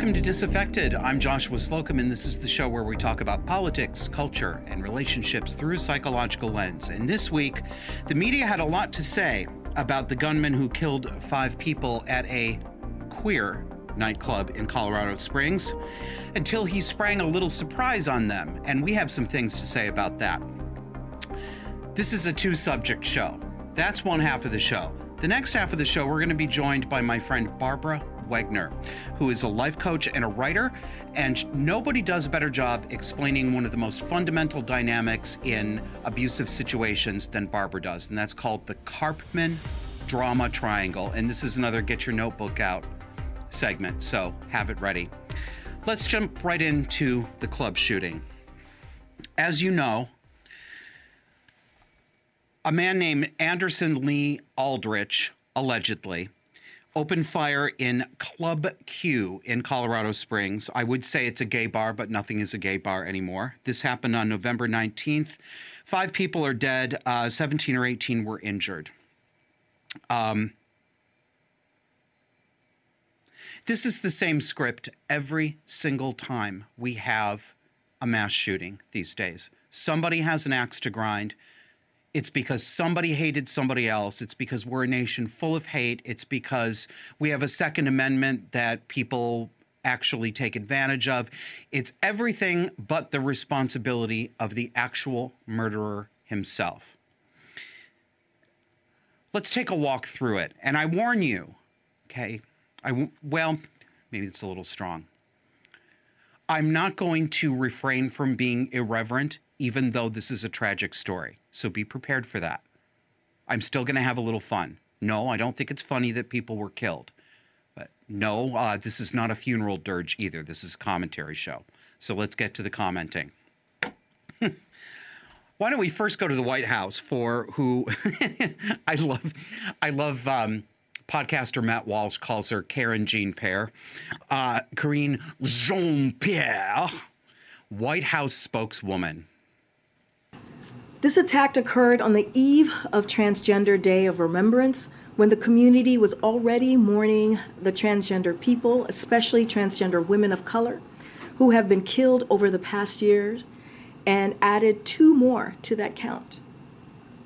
Welcome to Disaffected. I'm Joshua Slocum, and this is the show where we talk about politics, culture, and relationships through a psychological lens. And this week, the media had a lot to say about the gunman who killed five people at a queer nightclub in Colorado Springs until he sprang a little surprise on them. And we have some things to say about that. This is a two subject show. That's one half of the show. The next half of the show, we're going to be joined by my friend Barbara Wegner, who is a life coach and a writer. And nobody does a better job explaining one of the most fundamental dynamics in abusive situations than Barbara does. And that's called the Karpman Drama Triangle. And this is another get your notebook out segment. So have it ready. Let's jump right into the club shooting. As you know, a man named Anderson Lee Aldrich, allegedly, opened fire in Club Q in Colorado Springs. I would say it's a gay bar, but nothing is a gay bar anymore. This happened on November 19th. Five people are dead, uh, 17 or 18 were injured. Um, this is the same script every single time we have a mass shooting these days. Somebody has an axe to grind it's because somebody hated somebody else. It's because we're a nation full of hate. It's because we have a Second Amendment that people actually take advantage of. It's everything but the responsibility of the actual murderer himself. Let's take a walk through it. And I warn you, okay, I, well, maybe it's a little strong. I'm not going to refrain from being irreverent even though this is a tragic story. So be prepared for that. I'm still going to have a little fun. No, I don't think it's funny that people were killed. But no, uh, this is not a funeral dirge either. This is a commentary show. So let's get to the commenting. Why don't we first go to the White House for who I love? I love um, podcaster Matt Walsh calls her Karen Jean Pierre, uh, Karine Jean Pierre, White House spokeswoman. This attack occurred on the eve of Transgender Day of Remembrance when the community was already mourning the transgender people, especially transgender women of color, who have been killed over the past years and added two more to that count.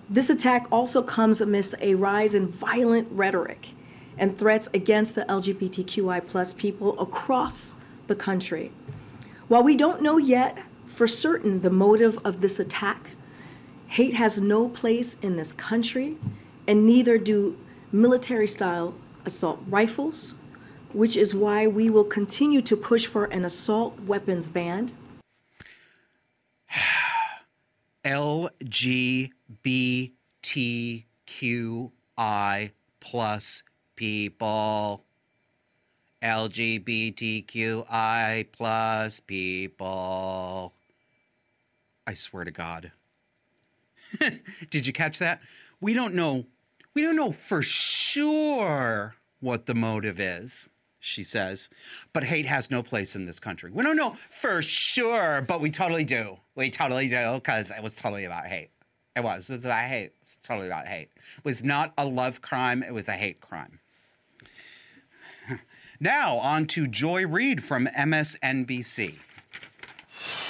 This attack also comes amidst a rise in violent rhetoric and threats against the LGBTQI plus people across the country. While we don't know yet for certain the motive of this attack, Hate has no place in this country, and neither do military style assault rifles, which is why we will continue to push for an assault weapons ban. LGBTQI plus people. LGBTQI plus people. I swear to God. Did you catch that? We don't know. We don't know for sure what the motive is, she says. But hate has no place in this country. We don't know for sure, but we totally do. We totally do because it was totally about hate. It was. It was about hate. It's totally about hate. It was not a love crime. It was a hate crime. now on to Joy Reid from MSNBC.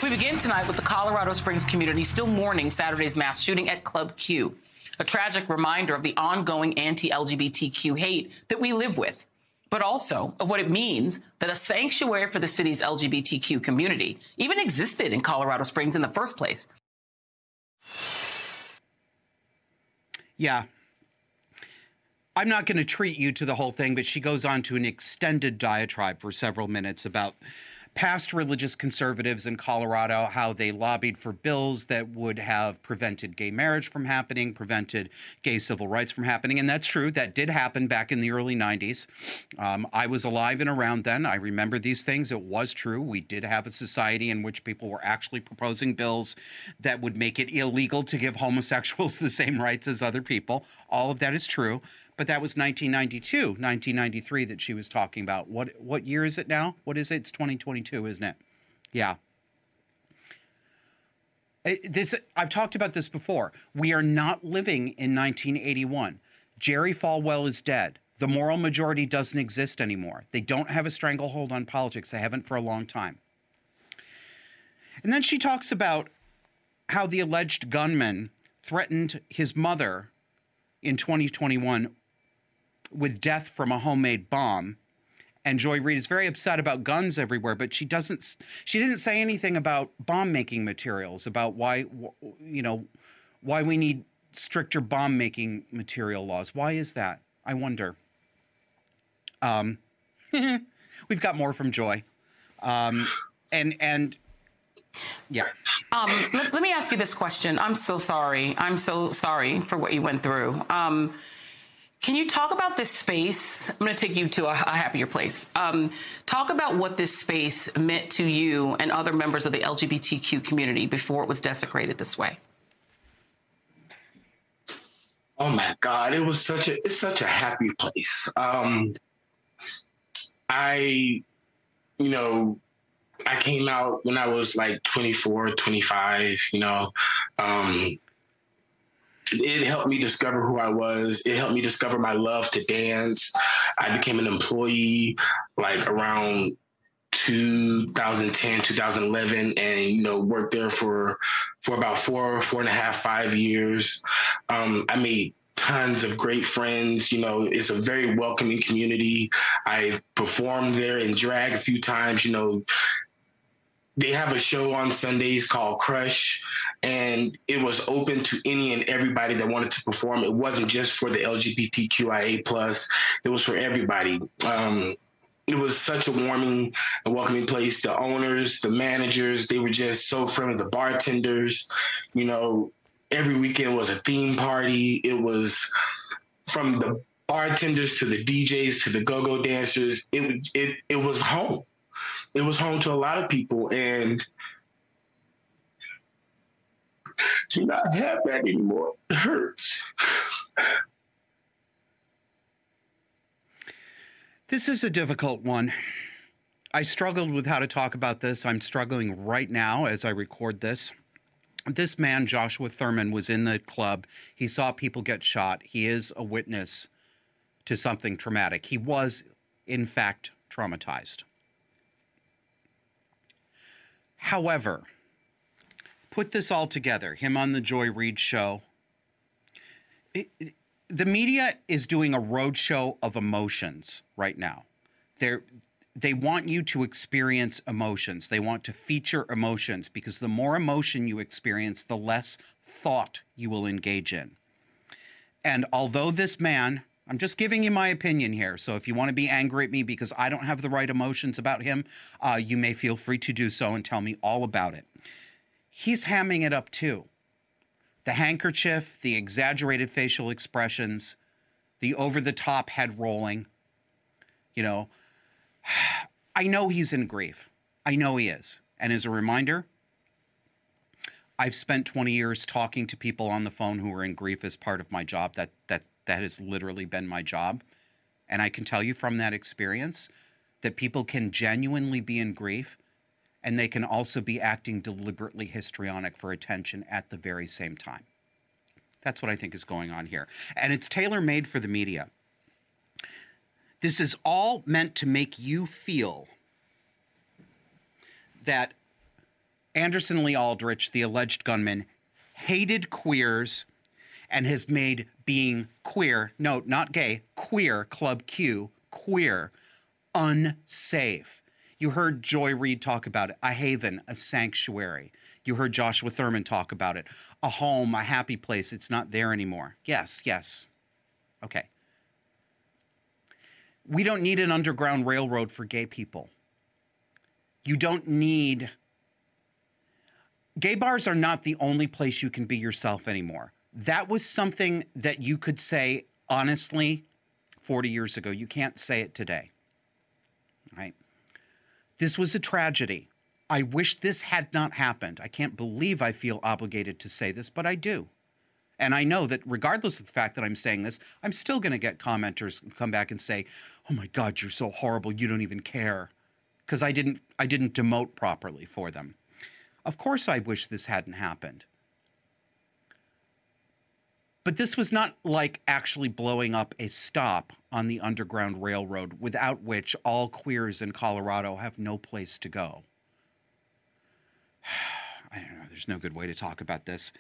We begin tonight with the Colorado Springs community still mourning Saturday's mass shooting at Club Q, a tragic reminder of the ongoing anti LGBTQ hate that we live with, but also of what it means that a sanctuary for the city's LGBTQ community even existed in Colorado Springs in the first place. Yeah. I'm not going to treat you to the whole thing, but she goes on to an extended diatribe for several minutes about past religious conservatives in Colorado, how they lobbied for bills that would have prevented gay marriage from happening, prevented gay civil rights from happening. And that's true. That did happen back in the early 90s. Um, I was alive and around then. I remember these things. It was true. We did have a society in which people were actually proposing bills that would make it illegal to give homosexuals the same rights as other people. All of that is true but that was 1992, 1993 that she was talking about. What what year is it now? What is it? It's 2022, isn't it? Yeah. This I've talked about this before. We are not living in 1981. Jerry Falwell is dead. The moral majority doesn't exist anymore. They don't have a stranglehold on politics. They haven't for a long time. And then she talks about how the alleged gunman threatened his mother in 2021 with death from a homemade bomb. And Joy Reid is very upset about guns everywhere, but she doesn't. She didn't say anything about bomb making materials, about why, you know, why we need stricter bomb making material laws. Why is that? I wonder. Um, we've got more from Joy, um, and and yeah. Um, let, let, me ask you this question. I'm so sorry. I'm so sorry for what you went through. Um, can you talk about this space? I'm going to take you to a, a happier place. Um, talk about what this space meant to you and other members of the LGBTQ community before it was desecrated this way. Oh my God! It was such a it's such a happy place. Um, I, you know, I came out when I was like 24, 25, you know. Um, it helped me discover who I was. It helped me discover my love to dance. I became an employee like around 2010, 2011, and you know worked there for for about four, four and a half, five years. Um, I made tons of great friends. You know, it's a very welcoming community. I've performed there in drag a few times. You know, they have a show on Sundays called Crush, and it was open to any and everybody that wanted to perform. It wasn't just for the LGBTQIA plus; it was for everybody. Um, it was such a warming and welcoming place. The owners, the managers, they were just so friendly. The bartenders, you know, every weekend was a theme party. It was from the bartenders to the DJs to the go-go dancers. It it it was home it was home to a lot of people and to not have that anymore it hurts. This is a difficult one. I struggled with how to talk about this. I'm struggling right now as I record this. This man, Joshua Thurman, was in the club. He saw people get shot. He is a witness to something traumatic. He was, in fact, traumatized. However, put this all together him on the Joy Reid show. It, it, the media is doing a roadshow of emotions right now. They're, they want you to experience emotions. They want to feature emotions because the more emotion you experience, the less thought you will engage in. And although this man I'm just giving you my opinion here. So if you want to be angry at me because I don't have the right emotions about him, uh, you may feel free to do so and tell me all about it. He's hamming it up too. The handkerchief, the exaggerated facial expressions, the over the top head rolling. You know, I know he's in grief. I know he is. And as a reminder, I've spent 20 years talking to people on the phone who are in grief as part of my job. That that that has literally been my job. And I can tell you from that experience that people can genuinely be in grief and they can also be acting deliberately histrionic for attention at the very same time. That's what I think is going on here. And it's tailor made for the media. This is all meant to make you feel that Anderson Lee Aldrich, the alleged gunman, hated queers and has made being queer, no, not gay, queer, Club Q, queer, unsafe. You heard Joy Reid talk about it, a haven, a sanctuary. You heard Joshua Thurman talk about it, a home, a happy place. It's not there anymore. Yes, yes. Okay. We don't need an underground railroad for gay people. You don't need. Gay bars are not the only place you can be yourself anymore that was something that you could say honestly 40 years ago. You can't say it today. This was a tragedy. I wish this had not happened. I can't believe I feel obligated to say this, but I do. And I know that regardless of the fact that I'm saying this, I'm still going to get commenters come back and say, "Oh my god, you're so horrible. You don't even care." Because I didn't I didn't demote properly for them. Of course I wish this hadn't happened. But this was not like actually blowing up a stop on the Underground Railroad, without which all queers in Colorado have no place to go. I don't know. There's no good way to talk about this.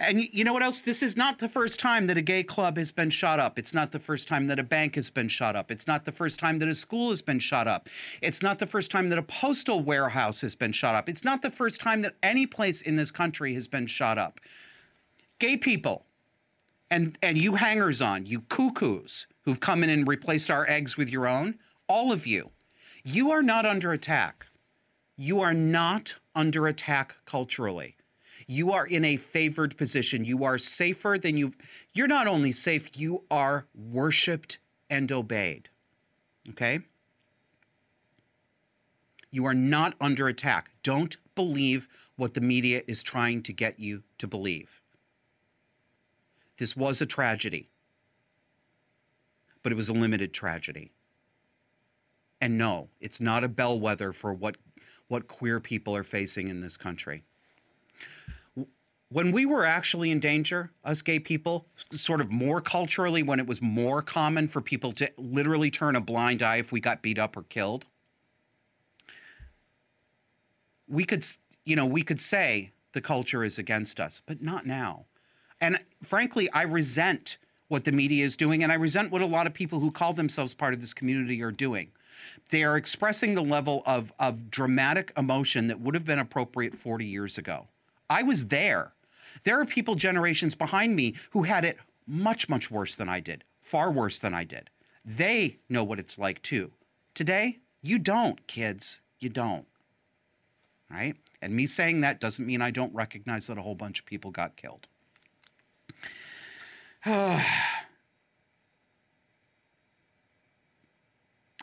And you know what else? This is not the first time that a gay club has been shot up. It's not the first time that a bank has been shot up. It's not the first time that a school has been shot up. It's not the first time that a postal warehouse has been shot up. It's not the first time that any place in this country has been shot up. Gay people and and you hangers on, you cuckoos who've come in and replaced our eggs with your own, all of you, you are not under attack. You are not under attack culturally you are in a favored position. You are safer than you. You're not only safe, you are worshiped and obeyed. Okay? You are not under attack. Don't believe what the media is trying to get you to believe. This was a tragedy, but it was a limited tragedy. And no, it's not a bellwether for what, what queer people are facing in this country when we were actually in danger, us gay people, sort of more culturally, when it was more common for people to literally turn a blind eye if we got beat up or killed, we could, you know, we could say the culture is against us, but not now. And frankly, I resent what the media is doing, and I resent what a lot of people who call themselves part of this community are doing. They are expressing the level of, of dramatic emotion that would have been appropriate 40 years ago. I was there. There are people generations behind me who had it much, much worse than I did, far worse than I did. They know what it's like too. Today, you don't, kids. You don't. Right? And me saying that doesn't mean I don't recognize that a whole bunch of people got killed. and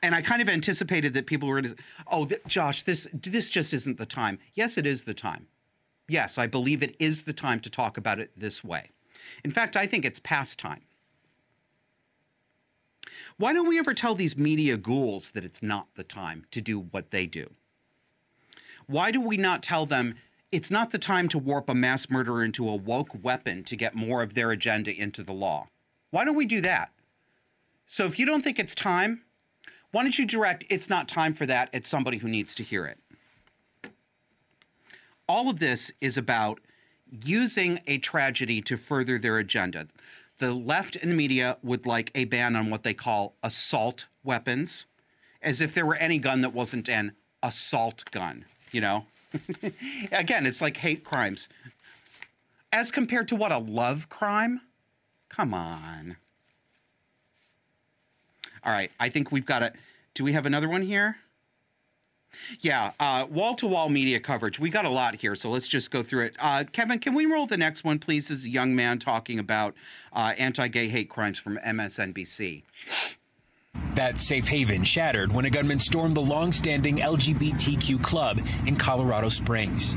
I kind of anticipated that people were going to, oh, th- Josh, this this just isn't the time. Yes, it is the time yes, I believe it is the time to talk about it this way. In fact, I think it's past time. Why don't we ever tell these media ghouls that it's not the time to do what they do? Why do we not tell them it's not the time to warp a mass murderer into a woke weapon to get more of their agenda into the law? Why don't we do that? So if you don't think it's time, why don't you direct it's not time for that at somebody who needs to hear it? all of this is about using a tragedy to further their agenda. The left and the media would like a ban on what they call assault weapons, as if there were any gun that wasn't an assault gun, you know? Again, it's like hate crimes. As compared to what, a love crime? Come on. All right, I think we've got it. Do we have another one here? Yeah, wall to wall media coverage. We got a lot here, so let's just go through it. Uh, Kevin, can we roll the next one, please? This is a young man talking about uh, anti gay hate crimes from MSNBC. That safe haven shattered when a gunman stormed the long standing LGBTQ club in Colorado Springs.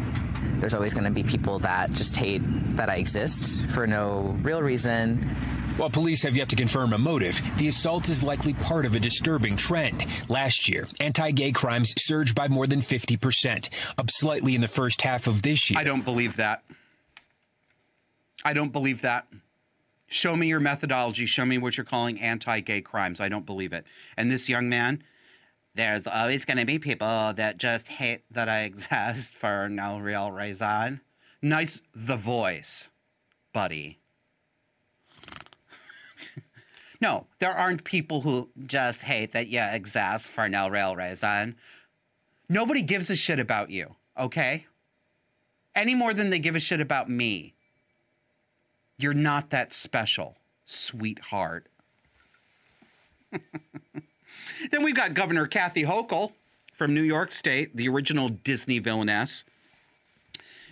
There's always going to be people that just hate that I exist for no real reason while police have yet to confirm a motive, the assault is likely part of a disturbing trend. Last year, anti gay crimes surged by more than 50%, up slightly in the first half of this year. I don't believe that. I don't believe that. Show me your methodology. Show me what you're calling anti gay crimes. I don't believe it. And this young man, there's always going to be people that just hate that I exist for no real reason. Nice the voice, buddy. No, there aren't people who just hate that you exist for no real reason. Nobody gives a shit about you, okay? Any more than they give a shit about me. You're not that special, sweetheart. then we've got Governor Kathy Hochul from New York State, the original Disney villainess.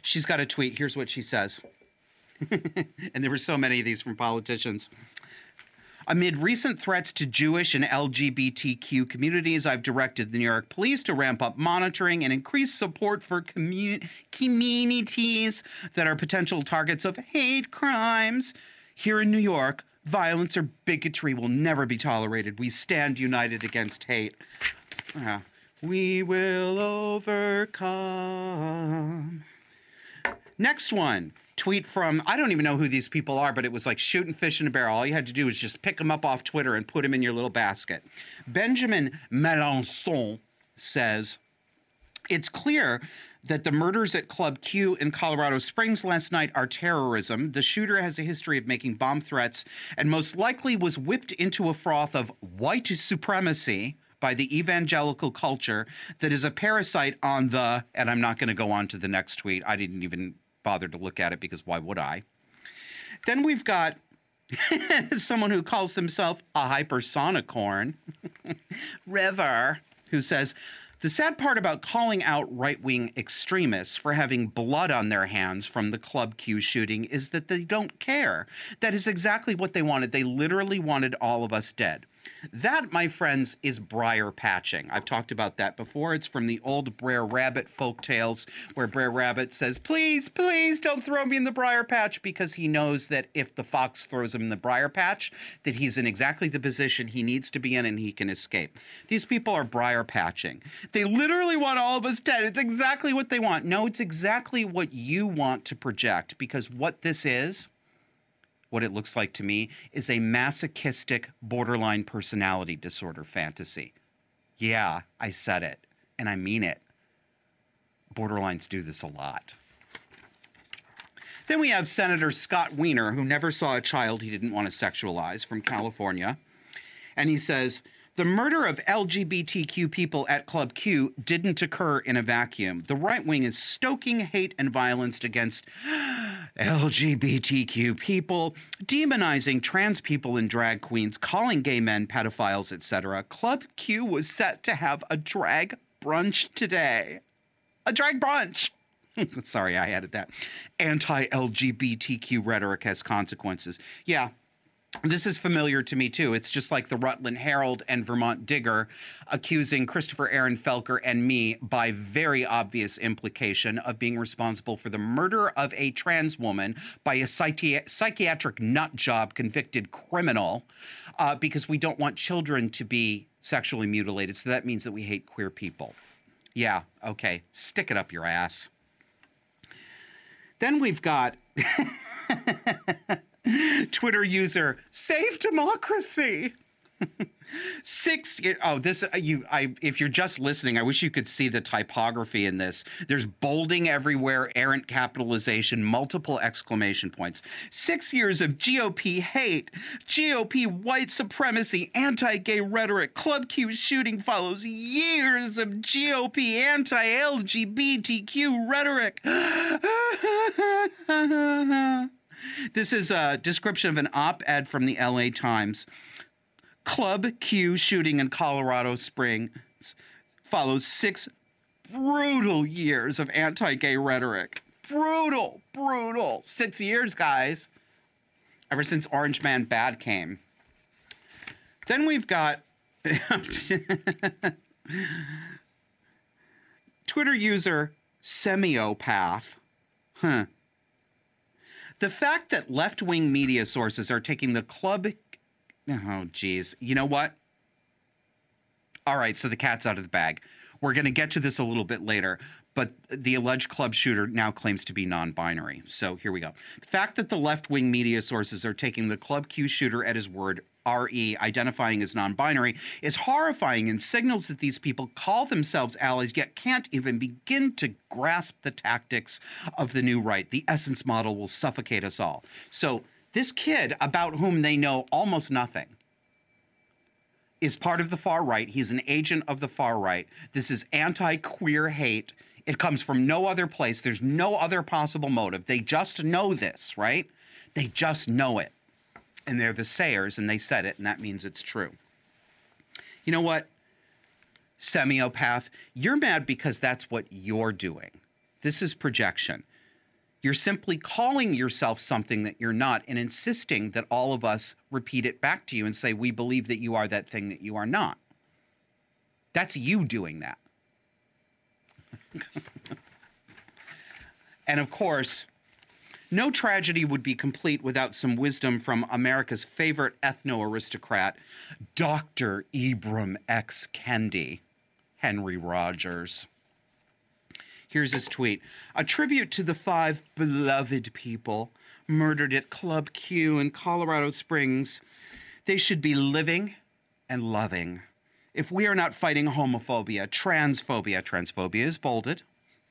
She's got a tweet. Here's what she says. and there were so many of these from politicians. Amid recent threats to Jewish and LGBTQ communities, I've directed the New York Police to ramp up monitoring and increase support for commu- communities that are potential targets of hate crimes. Here in New York, violence or bigotry will never be tolerated. We stand united against hate. Uh, we will overcome. Next one tweet from I don't even know who these people are, but it was like shooting fish in a barrel. All you had to do was just pick them up off Twitter and put them in your little basket. Benjamin Melançon says, It's clear that the murders at Club Q in Colorado Springs last night are terrorism. The shooter has a history of making bomb threats and most likely was whipped into a froth of white supremacy by the evangelical culture that is a parasite on the, and I'm not going to go on to the next tweet. I didn't even bother to look at it because why would I? Then we've got someone who calls themselves a hypersonicorn, River, who says, the sad part about calling out right wing extremists for having blood on their hands from the Club Q shooting is that they don't care. That is exactly what they wanted. They literally wanted all of us dead. That, my friends, is briar patching. I've talked about that before. It's from the old Brer Rabbit folk tales, where Brer Rabbit says, Please, please don't throw me in the briar patch, because he knows that if the fox throws him in the briar patch, that he's in exactly the position he needs to be in and he can escape. These people are briar patching. They literally want all of us dead. It's exactly what they want. No, it's exactly what you want to project, because what this is what it looks like to me is a masochistic borderline personality disorder fantasy. Yeah, I said it, and I mean it. Borderlines do this a lot. Then we have Senator Scott Wiener, who never saw a child he didn't want to sexualize from California. And he says, the murder of LGBTQ people at Club Q didn't occur in a vacuum. The right wing is stoking hate and violence against LGBTQ people, demonizing trans people and drag queens, calling gay men pedophiles, etc. Club Q was set to have a drag brunch today. A drag brunch. Sorry, I added that. Anti LGBTQ rhetoric has consequences. Yeah, this is familiar to me too. It's just like the Rutland Herald and Vermont Digger accusing Christopher Aaron Felker and me by very obvious implication of being responsible for the murder of a trans woman by a psychi- psychiatric nut job convicted criminal uh, because we don't want children to be sexually mutilated. So that means that we hate queer people. Yeah, okay. Stick it up your ass. Then we've got. Twitter user, save democracy. Six oh this uh, you I if you're just listening I wish you could see the typography in this. There's bolding everywhere, errant capitalization, multiple exclamation points. 6 years of GOP hate, GOP white supremacy, anti-gay rhetoric, Club Q shooting follows years of GOP anti-LGBTQ rhetoric. This is a description of an op ed from the LA Times. Club Q shooting in Colorado Springs follows six brutal years of anti gay rhetoric. Brutal, brutal. Six years, guys. Ever since Orange Man Bad came. Then we've got Twitter user Semiopath. Huh. The fact that left wing media sources are taking the club. Oh, geez. You know what? All right, so the cat's out of the bag. We're going to get to this a little bit later, but the alleged club shooter now claims to be non binary. So here we go. The fact that the left wing media sources are taking the club Q shooter at his word RE identifying as non binary is horrifying and signals that these people call themselves allies yet can't even begin to grasp the tactics of the new right. The essence model will suffocate us all. So, this kid, about whom they know almost nothing, is part of the far right. He's an agent of the far right. This is anti queer hate. It comes from no other place. There's no other possible motive. They just know this, right? They just know it and they're the sayers and they said it and that means it's true. You know what? Semiopath, you're mad because that's what you're doing. This is projection. You're simply calling yourself something that you're not and insisting that all of us repeat it back to you and say, We believe that you are that thing that you are not. That's you doing that. and of course, no tragedy would be complete without some wisdom from America's favorite ethno aristocrat, Dr. Ibram X. Kendi, Henry Rogers. Here's his tweet A tribute to the five beloved people murdered at Club Q in Colorado Springs. They should be living and loving. If we are not fighting homophobia, transphobia, transphobia is bolded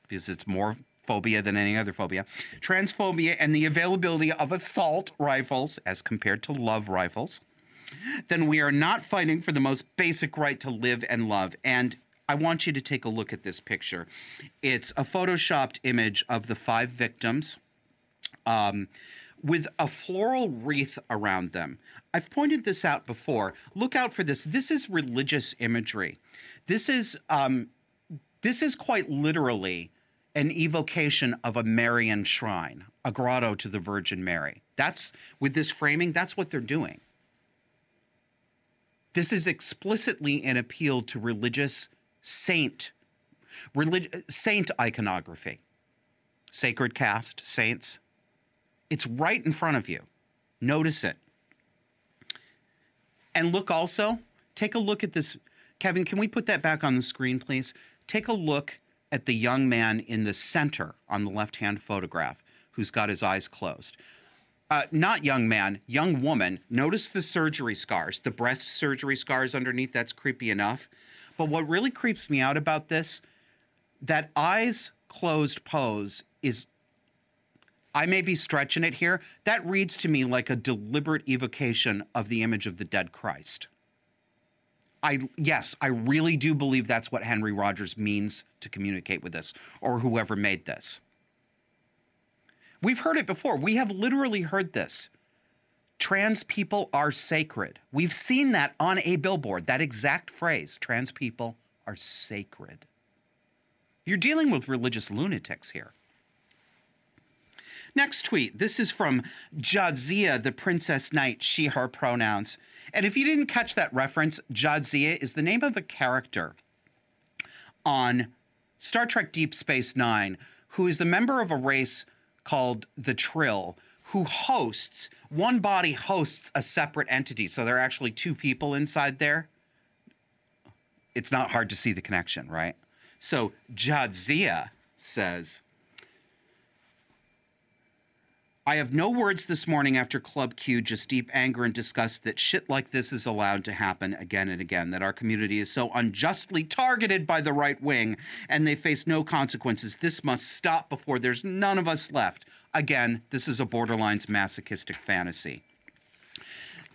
because it's more phobia than any other phobia, transphobia, and the availability of assault rifles as compared to love rifles, then we are not fighting for the most basic right to live and love. And I want you to take a look at this picture. It's a photoshopped image of the five victims. Um, with a floral wreath around them. I've pointed this out before. Look out for this. This is religious imagery. This is um, this is quite literally an evocation of a Marian shrine, a grotto to the Virgin Mary. That's with this framing. That's what they're doing. This is explicitly an appeal to religious saint, relig- saint iconography, sacred cast, saints. It's right in front of you. Notice it. And look also, take a look at this. Kevin, can we put that back on the screen, please? Take a look at the young man in the center on the left hand photograph who's got his eyes closed. Uh, not young man, young woman. Notice the surgery scars, the breast surgery scars underneath. That's creepy enough. But what really creeps me out about this, that eyes closed pose is I may be stretching it here. That reads to me like a deliberate evocation of the image of the dead Christ. I yes, I really do believe that's what Henry Rogers means to communicate with this or whoever made this. We've heard it before. We have literally heard this. Trans people are sacred. We've seen that on a billboard, that exact phrase, trans people are sacred. You're dealing with religious lunatics here. Next tweet. This is from Jadzia, the Princess Knight, she, her pronouns. And if you didn't catch that reference, Jadzia is the name of a character on Star Trek Deep Space Nine who is the member of a race called the Trill, who hosts, one body hosts a separate entity. So there are actually two people inside there. It's not hard to see the connection, right? So Jadzia says, I have no words this morning after Club Q, just deep anger and disgust that shit like this is allowed to happen again and again, that our community is so unjustly targeted by the right wing and they face no consequences. This must stop before there's none of us left. Again, this is a borderlines masochistic fantasy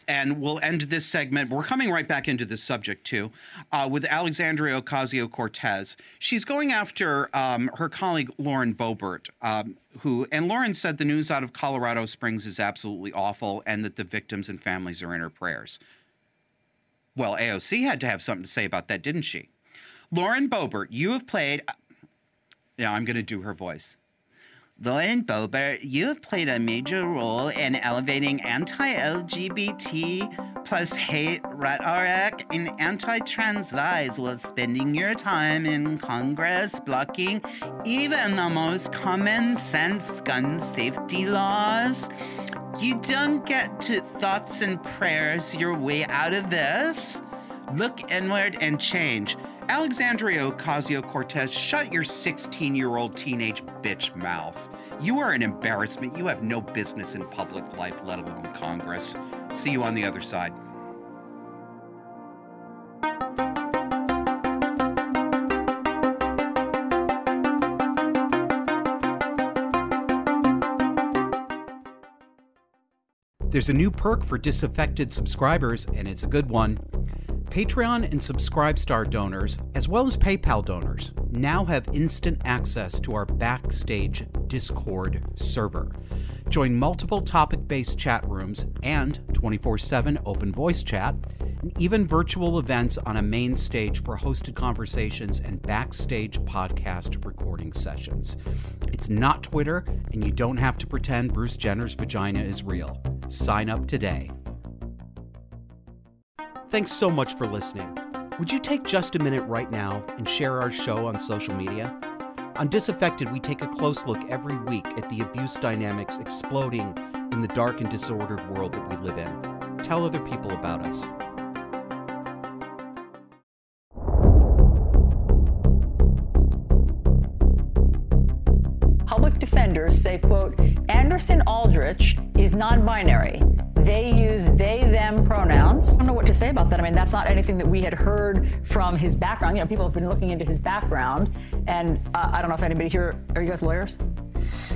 and we'll end this segment. We're coming right back into this subject too, uh, with Alexandria Ocasio Cortez. She's going after um, her colleague Lauren Boebert, um, who, and Lauren said the news out of Colorado Springs is absolutely awful and that the victims and families are in her prayers. Well, AOC had to have something to say about that, didn't she? Lauren Boebert, you have played. Now I'm going to do her voice. Lauren Boebert, you have played a major role in elevating anti-LGBT plus hate rhetoric and anti-trans lies while spending your time in Congress blocking even the most common sense gun safety laws. You don't get to thoughts and prayers your way out of this. Look inward and change. Alexandria Ocasio Cortez, shut your 16 year old teenage bitch mouth. You are an embarrassment. You have no business in public life, let alone Congress. See you on the other side. There's a new perk for disaffected subscribers, and it's a good one. Patreon and Subscribestar donors, as well as PayPal donors, now have instant access to our backstage Discord server. Join multiple topic based chat rooms and 24 7 open voice chat, and even virtual events on a main stage for hosted conversations and backstage podcast recording sessions. It's not Twitter, and you don't have to pretend Bruce Jenner's vagina is real. Sign up today. Thanks so much for listening. Would you take just a minute right now and share our show on social media? On Disaffected, we take a close look every week at the abuse dynamics exploding in the dark and disordered world that we live in. Tell other people about us. Defenders say, quote, Anderson Aldrich is non-binary. They use they, them pronouns. I don't know what to say about that. I mean, that's not anything that we had heard from his background. You know, people have been looking into his background, and uh, I don't know if anybody here, are you guys lawyers?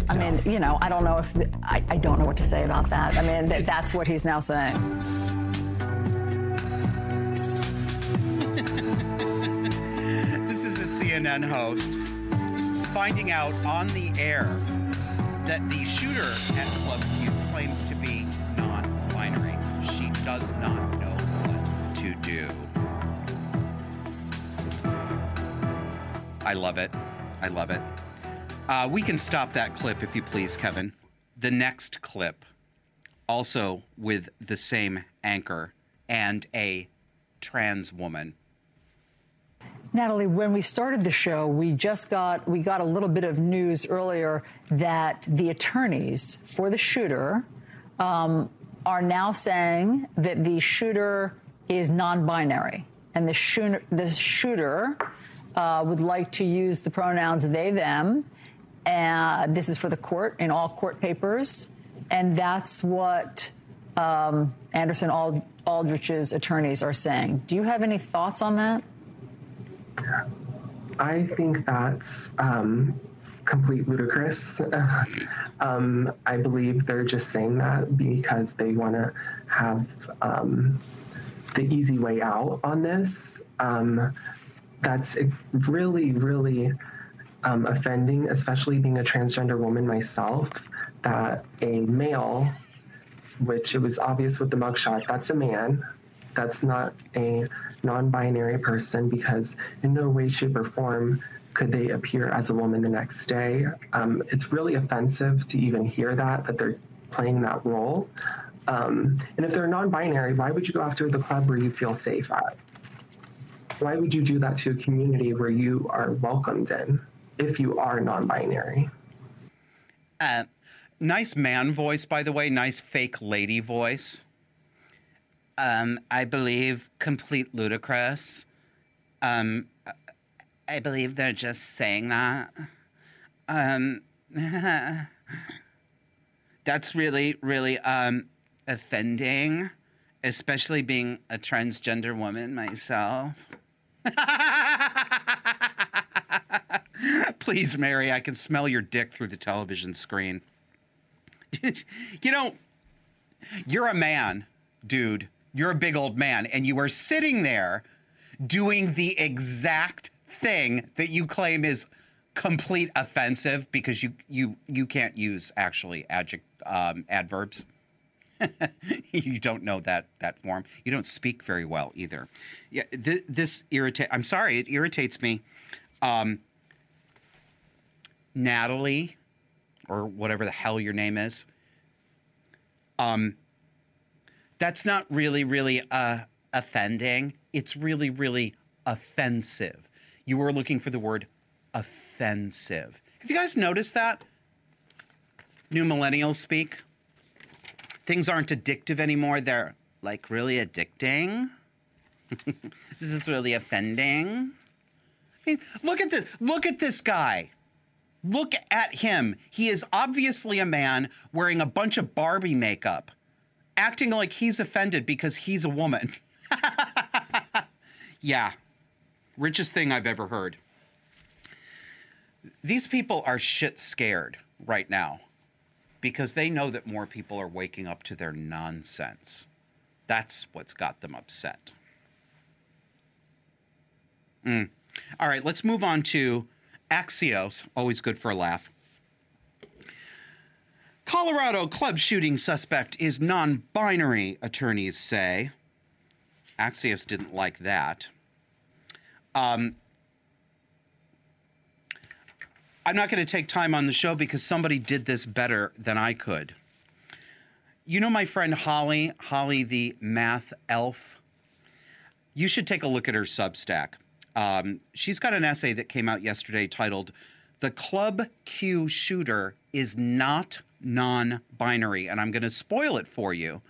I no. mean, you know, I don't know if, the, I, I don't know what to say about that. I mean, th- that's what he's now saying. this is a CNN host finding out on the air that the shooter at Club Q claims to be non binary. She does not know what to do. I love it. I love it. Uh, we can stop that clip if you please, Kevin. The next clip, also with the same anchor and a trans woman Natalie, when we started the show, we just got we got a little bit of news earlier that the attorneys for the shooter um, are now saying that the shooter is non-binary, and the shooter the shooter uh, would like to use the pronouns they them. And this is for the court in all court papers, and that's what um, Anderson Aldrich's attorneys are saying. Do you have any thoughts on that? I think that's um, complete ludicrous. um, I believe they're just saying that because they want to have um, the easy way out on this. Um, that's really, really um, offending, especially being a transgender woman myself, that a male, which it was obvious with the mugshot, that's a man, that's not a non-binary person because in no way, shape, or form could they appear as a woman the next day. Um, it's really offensive to even hear that that they're playing that role. Um, and if they're non-binary, why would you go after the club where you feel safe at? Why would you do that to a community where you are welcomed in if you are non-binary? Uh, nice man voice, by the way. Nice fake lady voice um, I believe, complete ludicrous. Um, I believe they're just saying that. Um, that's really, really um, offending, especially being a transgender woman myself. Please, Mary, I can smell your dick through the television screen. you know, you're a man, dude you're a big old man and you are sitting there doing the exact thing that you claim is complete offensive because you you you can't use actually adject um, adverbs. you don't know that that form. You don't speak very well either. Yeah, th- this irritate. I'm sorry, it irritates me. Um, Natalie, or whatever the hell your name is. Um, that's not really, really uh, offending. It's really, really offensive. You were looking for the word offensive. Have you guys noticed that? New millennials speak. Things aren't addictive anymore. They're like really addicting. this is really offending. I mean, look at this. Look at this guy. Look at him. He is obviously a man wearing a bunch of Barbie makeup acting like he's offended because he's a woman. yeah. Richest thing I've ever heard. These people are shit scared right now because they know that more people are waking up to their nonsense. That's what's got them upset. Mm. All right, let's move on to Axios. Always good for a laugh. Colorado club shooting suspect is non binary, attorneys say. Axios didn't like that. Um, I'm not going to take time on the show because somebody did this better than I could. You know my friend Holly, Holly the math elf? You should take a look at her Substack. Um, she's got an essay that came out yesterday titled The Club Q Shooter is Not non binary. And I'm going to spoil it for you.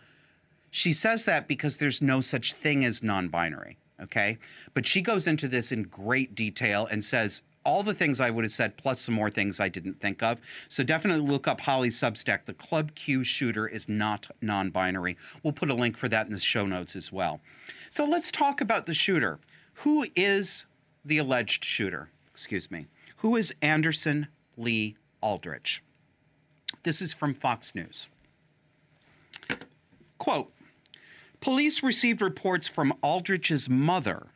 She says that because there's no such thing as non binary. Okay. But she goes into this in great detail and says all the things I would have said, plus some more things I didn't think of. So definitely look up Holly's Substack. The Club Q shooter is not non binary. We'll put a link for that in the show notes as well. So let's talk about the shooter. Who is the alleged shooter? Excuse me. Who is Anderson Lee Aldrich? This is from Fox News. Quote Police received reports from Aldrich's mother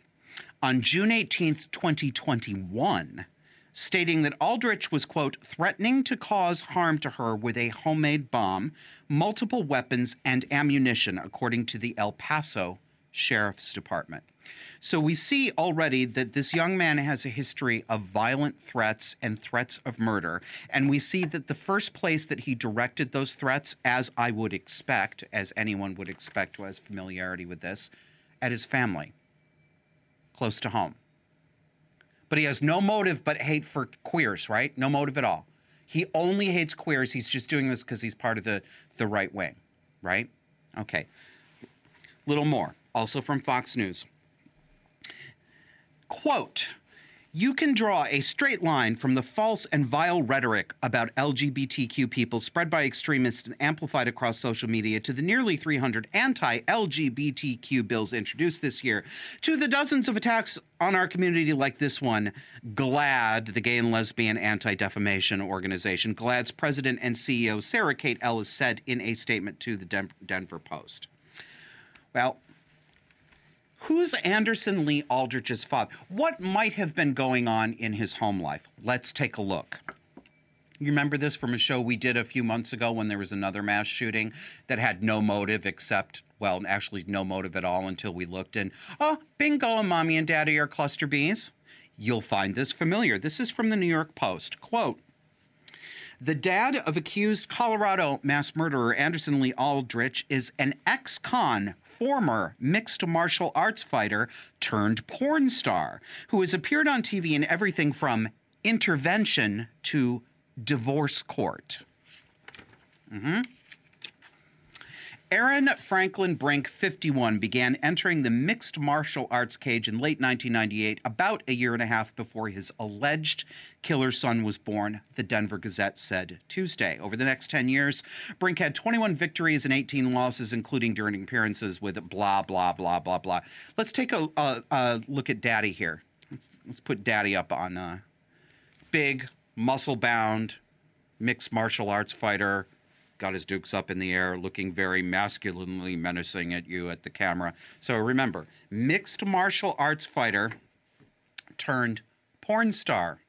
on June 18, 2021, stating that Aldrich was, quote, threatening to cause harm to her with a homemade bomb, multiple weapons, and ammunition, according to the El Paso Sheriff's Department. So we see already that this young man has a history of violent threats and threats of murder. And we see that the first place that he directed those threats, as I would expect, as anyone would expect who has familiarity with this, at his family, close to home. But he has no motive but hate for queers, right? No motive at all. He only hates queers. He's just doing this because he's part of the, the right wing, right? Okay. Little more, also from Fox News. Quote, you can draw a straight line from the false and vile rhetoric about LGBTQ people spread by extremists and amplified across social media to the nearly 300 anti LGBTQ bills introduced this year to the dozens of attacks on our community like this one. GLAAD, the Gay and Lesbian Anti Defamation Organization, GLAAD's president and CEO Sarah Kate Ellis said in a statement to the Denver Post. Well, Who's Anderson Lee Aldrich's father? What might have been going on in his home life? Let's take a look. You remember this from a show we did a few months ago when there was another mass shooting that had no motive except, well, actually no motive at all until we looked and, oh, bingo, mommy and daddy are cluster Bs. You'll find this familiar. This is from the New York Post. Quote, the dad of accused Colorado mass murderer Anderson Lee Aldrich is an ex con former mixed martial arts fighter turned porn star who has appeared on TV in everything from intervention to divorce court. Mm-hmm. Aaron Franklin Brink, 51, began entering the mixed martial arts cage in late 1998, about a year and a half before his alleged killer son was born, the Denver Gazette said Tuesday. Over the next 10 years, Brink had 21 victories and 18 losses, including during appearances with blah, blah, blah, blah, blah. Let's take a, a, a look at Daddy here. Let's, let's put Daddy up on uh, big, muscle bound, mixed martial arts fighter got his dukes up in the air, looking very masculinely menacing at you at the camera. So remember, mixed martial arts fighter turned porn star.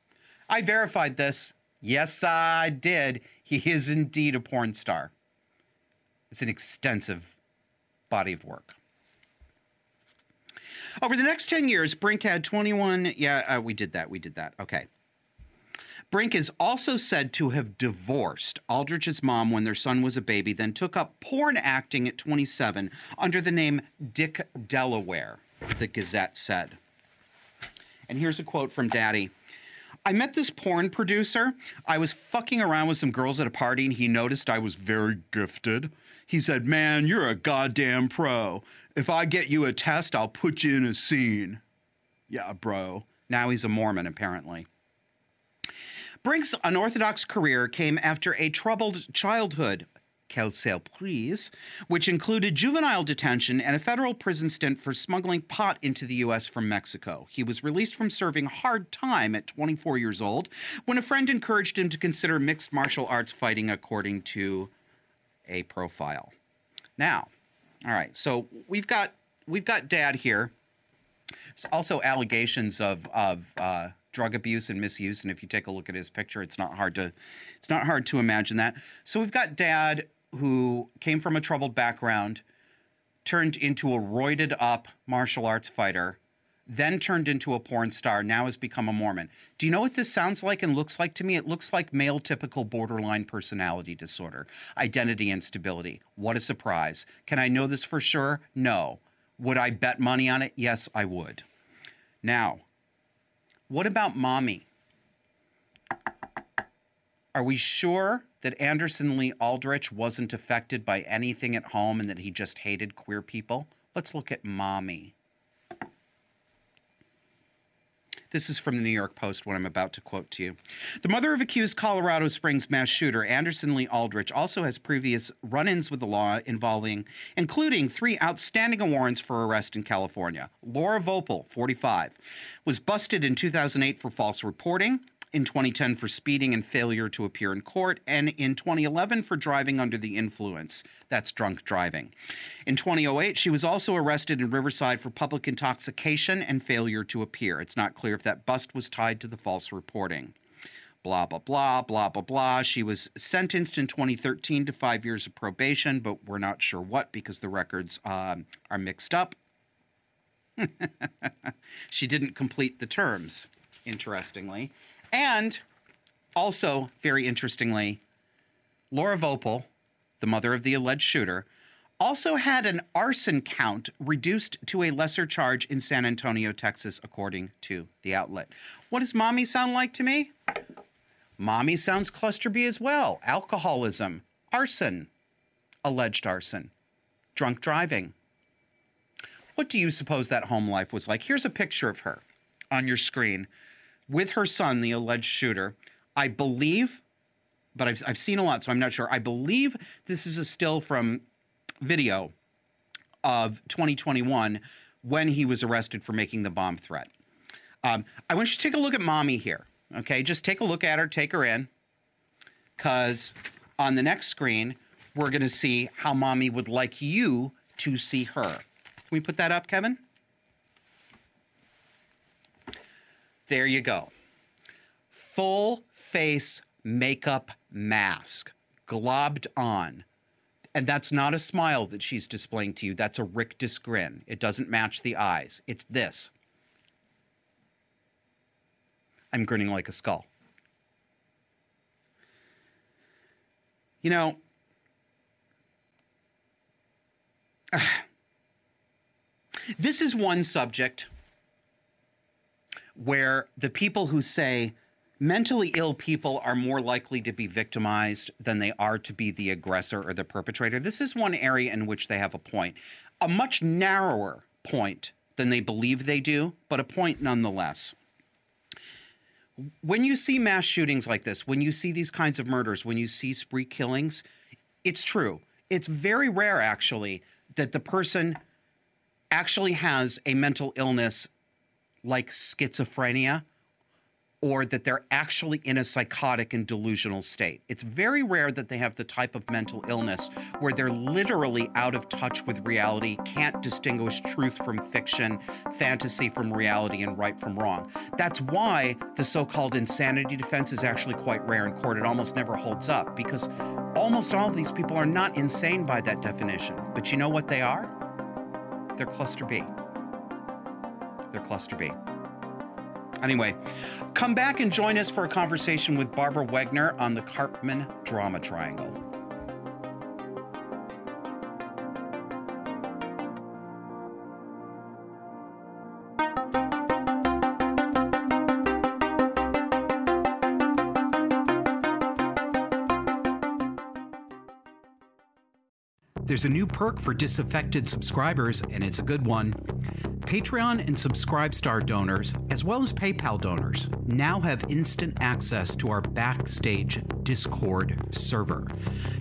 I verified this. Yes, I did. He is indeed a porn star. It's an extensive body of work. Over the next 10 years, Brink had 21. Yeah, uh, we did that. We did that. Okay. Brink is also said to have divorced Aldrich's mom when their son was a baby, then took up porn acting at 27 under the name Dick Delaware, the Gazette said. And here's a quote from Daddy. I met this porn producer. I was fucking around with some girls at a party and he noticed I was very gifted. He said, Man, you're a goddamn pro. If I get you a test, I'll put you in a scene. Yeah, bro. Now he's a Mormon, apparently. Brink's unorthodox career came after a troubled childhood. Quelle surprise, which included juvenile detention and a federal prison stint for smuggling pot into the U.S. from Mexico. He was released from serving hard time at 24 years old when a friend encouraged him to consider mixed martial arts fighting, according to a profile. Now, all right, so we've got we've got Dad here. There's also allegations of of uh, drug abuse and misuse. And if you take a look at his picture, it's not hard to it's not hard to imagine that. So we've got dad who came from a troubled background, turned into a roided up martial arts fighter, then turned into a porn star, now has become a Mormon. Do you know what this sounds like and looks like to me? It looks like male typical borderline personality disorder, identity instability. What a surprise. Can I know this for sure? No. Would I bet money on it? Yes, I would. Now, what about mommy? Are we sure that Anderson Lee Aldrich wasn't affected by anything at home and that he just hated queer people? Let's look at mommy. This is from the New York Post, what I'm about to quote to you. The mother of accused Colorado Springs mass shooter Anderson Lee Aldrich also has previous run ins with the law involving, including three outstanding warrants for arrest in California. Laura Voepel, 45, was busted in 2008 for false reporting in 2010 for speeding and failure to appear in court, and in 2011 for driving under the influence. That's drunk driving. In 2008, she was also arrested in Riverside for public intoxication and failure to appear. It's not clear if that bust was tied to the false reporting. Blah, blah, blah, blah, blah, blah. She was sentenced in 2013 to five years of probation, but we're not sure what because the records um, are mixed up. she didn't complete the terms, interestingly. And also, very interestingly, Laura Voepel, the mother of the alleged shooter, also had an arson count reduced to a lesser charge in San Antonio, Texas, according to the outlet. What does mommy sound like to me? Mommy sounds cluster B as well. Alcoholism, arson, alleged arson, drunk driving. What do you suppose that home life was like? Here's a picture of her on your screen with her son, the alleged shooter. I believe, but I've, I've seen a lot, so I'm not sure. I believe this is a still from video of 2021 when he was arrested for making the bomb threat. Um, I want you to take a look at mommy here. Okay, just take a look at her, take her in, because on the next screen, we're going to see how mommy would like you to see her. Can we put that up, Kevin? There you go. Full face makeup mask, globbed on. And that's not a smile that she's displaying to you. That's a rictus grin. It doesn't match the eyes. It's this. I'm grinning like a skull. You know, this is one subject where the people who say mentally ill people are more likely to be victimized than they are to be the aggressor or the perpetrator. This is one area in which they have a point, a much narrower point than they believe they do, but a point nonetheless. When you see mass shootings like this, when you see these kinds of murders, when you see spree killings, it's true. It's very rare, actually, that the person actually has a mental illness like schizophrenia or that they're actually in a psychotic and delusional state. It's very rare that they have the type of mental illness where they're literally out of touch with reality, can't distinguish truth from fiction, fantasy from reality, and right from wrong. That's why the so called insanity defense is actually quite rare in court. It almost never holds up because almost all of these people are not insane by that definition. But you know what they are? They're cluster B. They're cluster B. Anyway, come back and join us for a conversation with Barbara Wegner on the Karpman Drama Triangle. There's a new perk for disaffected subscribers, and it's a good one. Patreon and Subscribestar donors, as well as PayPal donors, now have instant access to our backstage Discord server.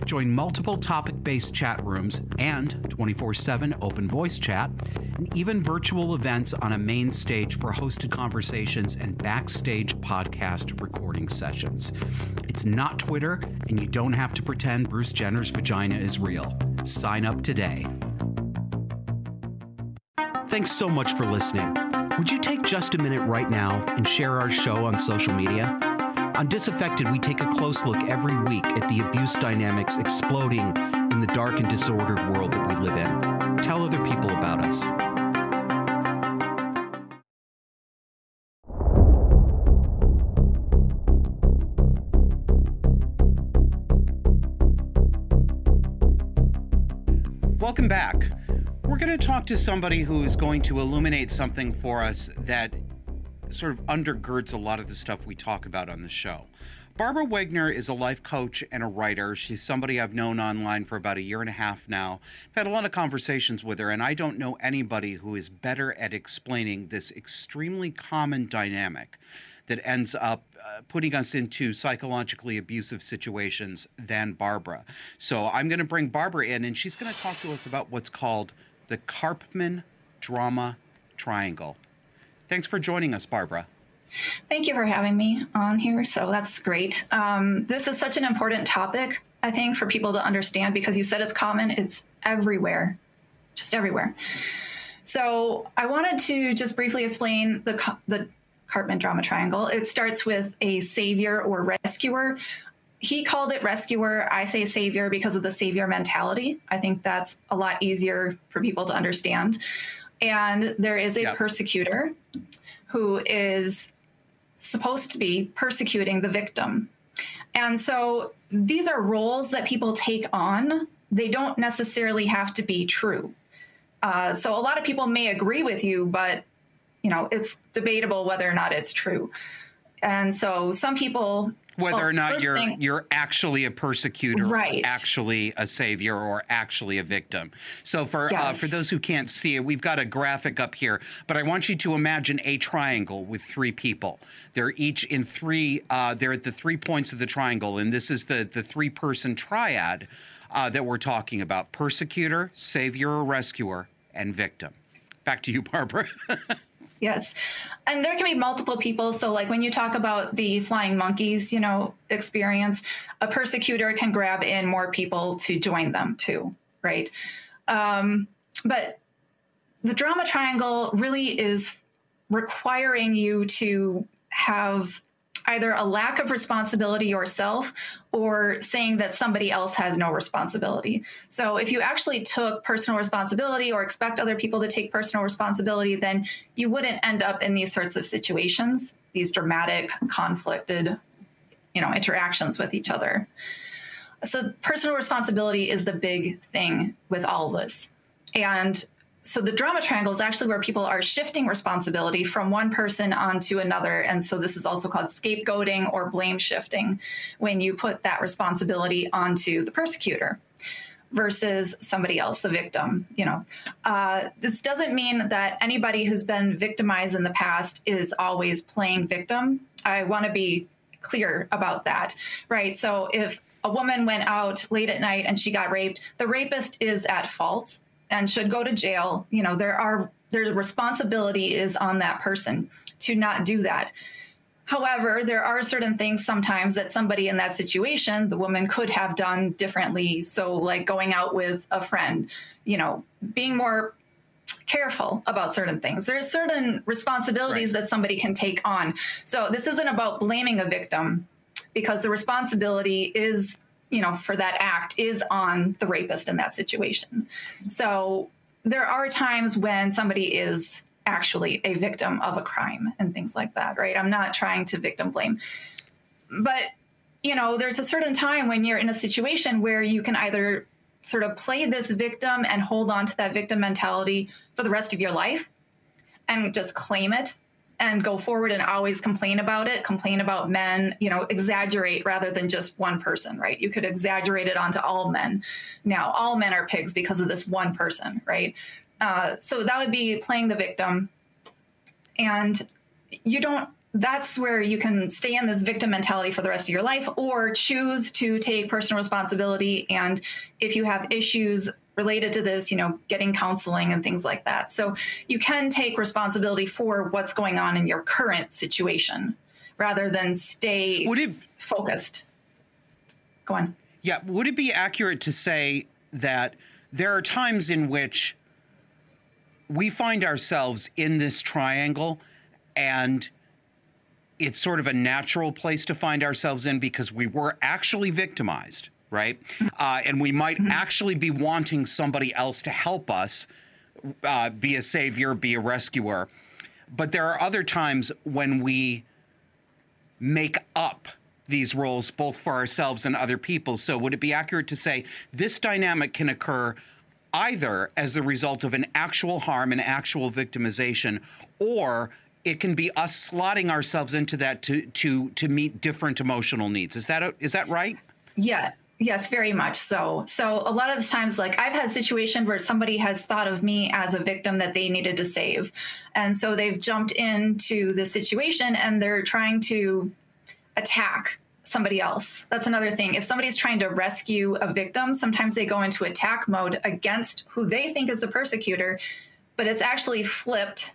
Join multiple topic based chat rooms and 24 7 open voice chat, and even virtual events on a main stage for hosted conversations and backstage podcast recording sessions. It's not Twitter, and you don't have to pretend Bruce Jenner's vagina is real. Sign up today. Thanks so much for listening. Would you take just a minute right now and share our show on social media? On Disaffected, we take a close look every week at the abuse dynamics exploding in the dark and disordered world that we live in. Tell other people about us. Welcome back. We're going to talk to somebody who is going to illuminate something for us that sort of undergirds a lot of the stuff we talk about on the show. Barbara Wegner is a life coach and a writer. She's somebody I've known online for about a year and a half now. I've had a lot of conversations with her, and I don't know anybody who is better at explaining this extremely common dynamic that ends up uh, putting us into psychologically abusive situations than Barbara. So I'm going to bring Barbara in, and she's going to talk to us about what's called the Karpman Drama Triangle. Thanks for joining us, Barbara. Thank you for having me on here. So that's great. Um, this is such an important topic, I think, for people to understand because you said it's common, it's everywhere, just everywhere. So I wanted to just briefly explain the, the Karpman drama triangle. It starts with a savior or rescuer. He called it rescuer. I say savior because of the savior mentality. I think that's a lot easier for people to understand. And there is a yep. persecutor who is supposed to be persecuting the victim. And so these are roles that people take on. They don't necessarily have to be true. Uh, so a lot of people may agree with you, but you know it's debatable whether or not it's true. And so some people whether well, or not you're thing, you're actually a persecutor, right. actually a savior, or actually a victim. So for yes. uh, for those who can't see it, we've got a graphic up here. But I want you to imagine a triangle with three people. They're each in three. Uh, they're at the three points of the triangle, and this is the the three person triad uh, that we're talking about: persecutor, savior, or rescuer, and victim. Back to you, Barbara. Yes. And there can be multiple people. So, like when you talk about the flying monkeys, you know, experience, a persecutor can grab in more people to join them too, right? Um, but the drama triangle really is requiring you to have either a lack of responsibility yourself or saying that somebody else has no responsibility. So if you actually took personal responsibility or expect other people to take personal responsibility, then you wouldn't end up in these sorts of situations, these dramatic, conflicted, you know, interactions with each other. So personal responsibility is the big thing with all this. And so the drama triangle is actually where people are shifting responsibility from one person onto another. And so this is also called scapegoating or blame shifting when you put that responsibility onto the persecutor versus somebody else the victim you know. Uh, this doesn't mean that anybody who's been victimized in the past is always playing victim. I want to be clear about that right? So if a woman went out late at night and she got raped the rapist is at fault and should go to jail. You know, there are there's responsibility is on that person to not do that. However, there are certain things sometimes that somebody in that situation, the woman could have done differently. So, like going out with a friend, you know, being more careful about certain things. There are certain responsibilities right. that somebody can take on. So, this isn't about blaming a victim because the responsibility is you know, for that act is on the rapist in that situation. So there are times when somebody is actually a victim of a crime and things like that, right? I'm not trying to victim blame. But, you know, there's a certain time when you're in a situation where you can either sort of play this victim and hold on to that victim mentality for the rest of your life and just claim it and go forward and always complain about it, complain about men, you know, exaggerate rather than just one person, right? You could exaggerate it onto all men. Now, all men are pigs because of this one person, right? Uh, so that would be playing the victim. And you don't, that's where you can stay in this victim mentality for the rest of your life or choose to take personal responsibility. And if you have issues related to this, you know, getting counseling and things like that. So you can take responsibility for what's going on in your current situation rather than stay would it, focused. Go on. Yeah. Would it be accurate to say that there are times in which we find ourselves in this triangle and it's sort of a natural place to find ourselves in because we were actually victimized right? Uh, and we might mm-hmm. actually be wanting somebody else to help us uh, be a savior, be a rescuer. But there are other times when we make up these roles both for ourselves and other people. So, would it be accurate to say this dynamic can occur either as the result of an actual harm, an actual victimization, or it can be us slotting ourselves into that to to to meet different emotional needs. Is that is that right? Yeah. Yes, very much so. So a lot of the times, like I've had situations where somebody has thought of me as a victim that they needed to save. And so they've jumped into the situation and they're trying to attack somebody else. That's another thing. If somebody's trying to rescue a victim, sometimes they go into attack mode against who they think is the persecutor, but it's actually flipped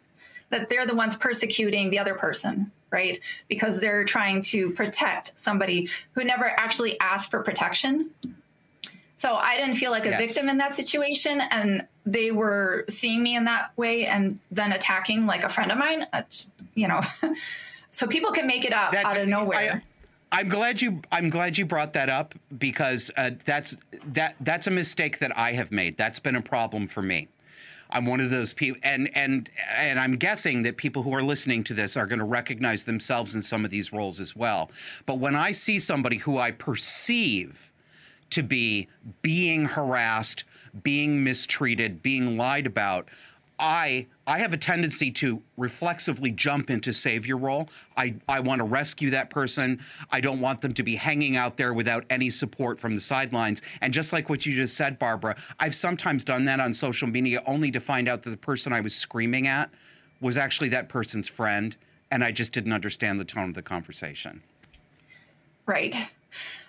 that they're the ones persecuting the other person, right? Because they're trying to protect somebody who never actually asked for protection. So I didn't feel like a yes. victim in that situation. And they were seeing me in that way and then attacking like a friend of mine, you know. so people can make it up That's, out of nowhere. I, I'm glad you. I'm glad you brought that up because uh, that's that. That's a mistake that I have made. That's been a problem for me. I'm one of those people, and and and I'm guessing that people who are listening to this are going to recognize themselves in some of these roles as well. But when I see somebody who I perceive to be being harassed, being mistreated, being lied about, I I have a tendency to reflexively jump into savior role. I, I want to rescue that person. I don't want them to be hanging out there without any support from the sidelines. And just like what you just said, Barbara, I've sometimes done that on social media only to find out that the person I was screaming at was actually that person's friend, and I just didn't understand the tone of the conversation. Right.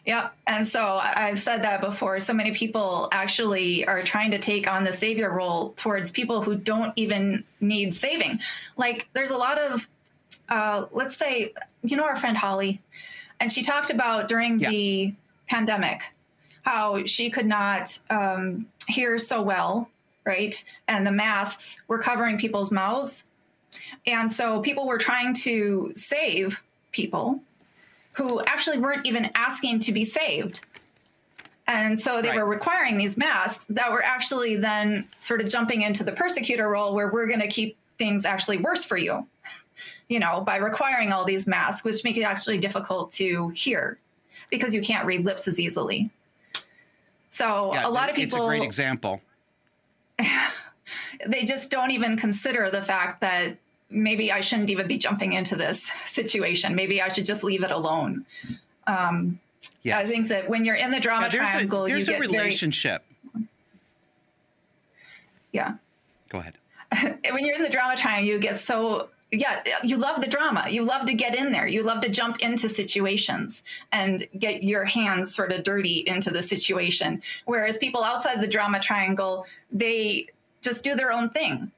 Yeah. And so I've said that before. So many people actually are trying to take on the savior role towards people who don't even need saving. Like there's a lot of, uh, let's say, you know, our friend Holly, and she talked about during yeah. the pandemic how she could not um, hear so well, right? And the masks were covering people's mouths. And so people were trying to save people who actually weren't even asking to be saved. And so they right. were requiring these masks that were actually then sort of jumping into the persecutor role where we're going to keep things actually worse for you, you know, by requiring all these masks, which make it actually difficult to hear because you can't read lips as easily. So yeah, a lot of people. It's a great example. they just don't even consider the fact that maybe I shouldn't even be jumping into this situation. Maybe I should just leave it alone. Um, yes. I think that when you're in the drama there's triangle, a, there's you a relationship. Very, yeah. Go ahead. when you're in the drama triangle, you get so yeah, you love the drama. You love to get in there. You love to jump into situations and get your hands sort of dirty into the situation. Whereas people outside the drama triangle, they just do their own thing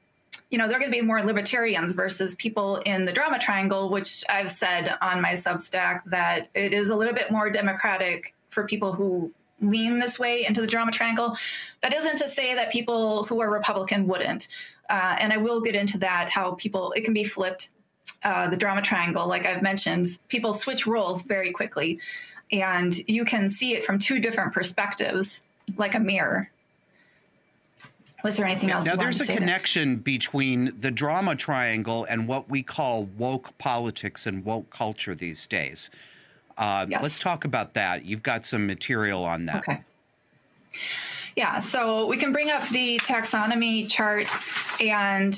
you know, they're going to be more libertarians versus people in the drama triangle, which I've said on my Substack that it is a little bit more democratic for people who lean this way into the drama triangle. That isn't to say that people who are Republican wouldn't. Uh, and I will get into that how people, it can be flipped. Uh, the drama triangle, like I've mentioned, people switch roles very quickly. And you can see it from two different perspectives, like a mirror. Was there anything else? Now, there's a connection there? between the drama triangle and what we call woke politics and woke culture these days. Uh, yes. Let's talk about that. You've got some material on that. Okay. Yeah, so we can bring up the taxonomy chart, and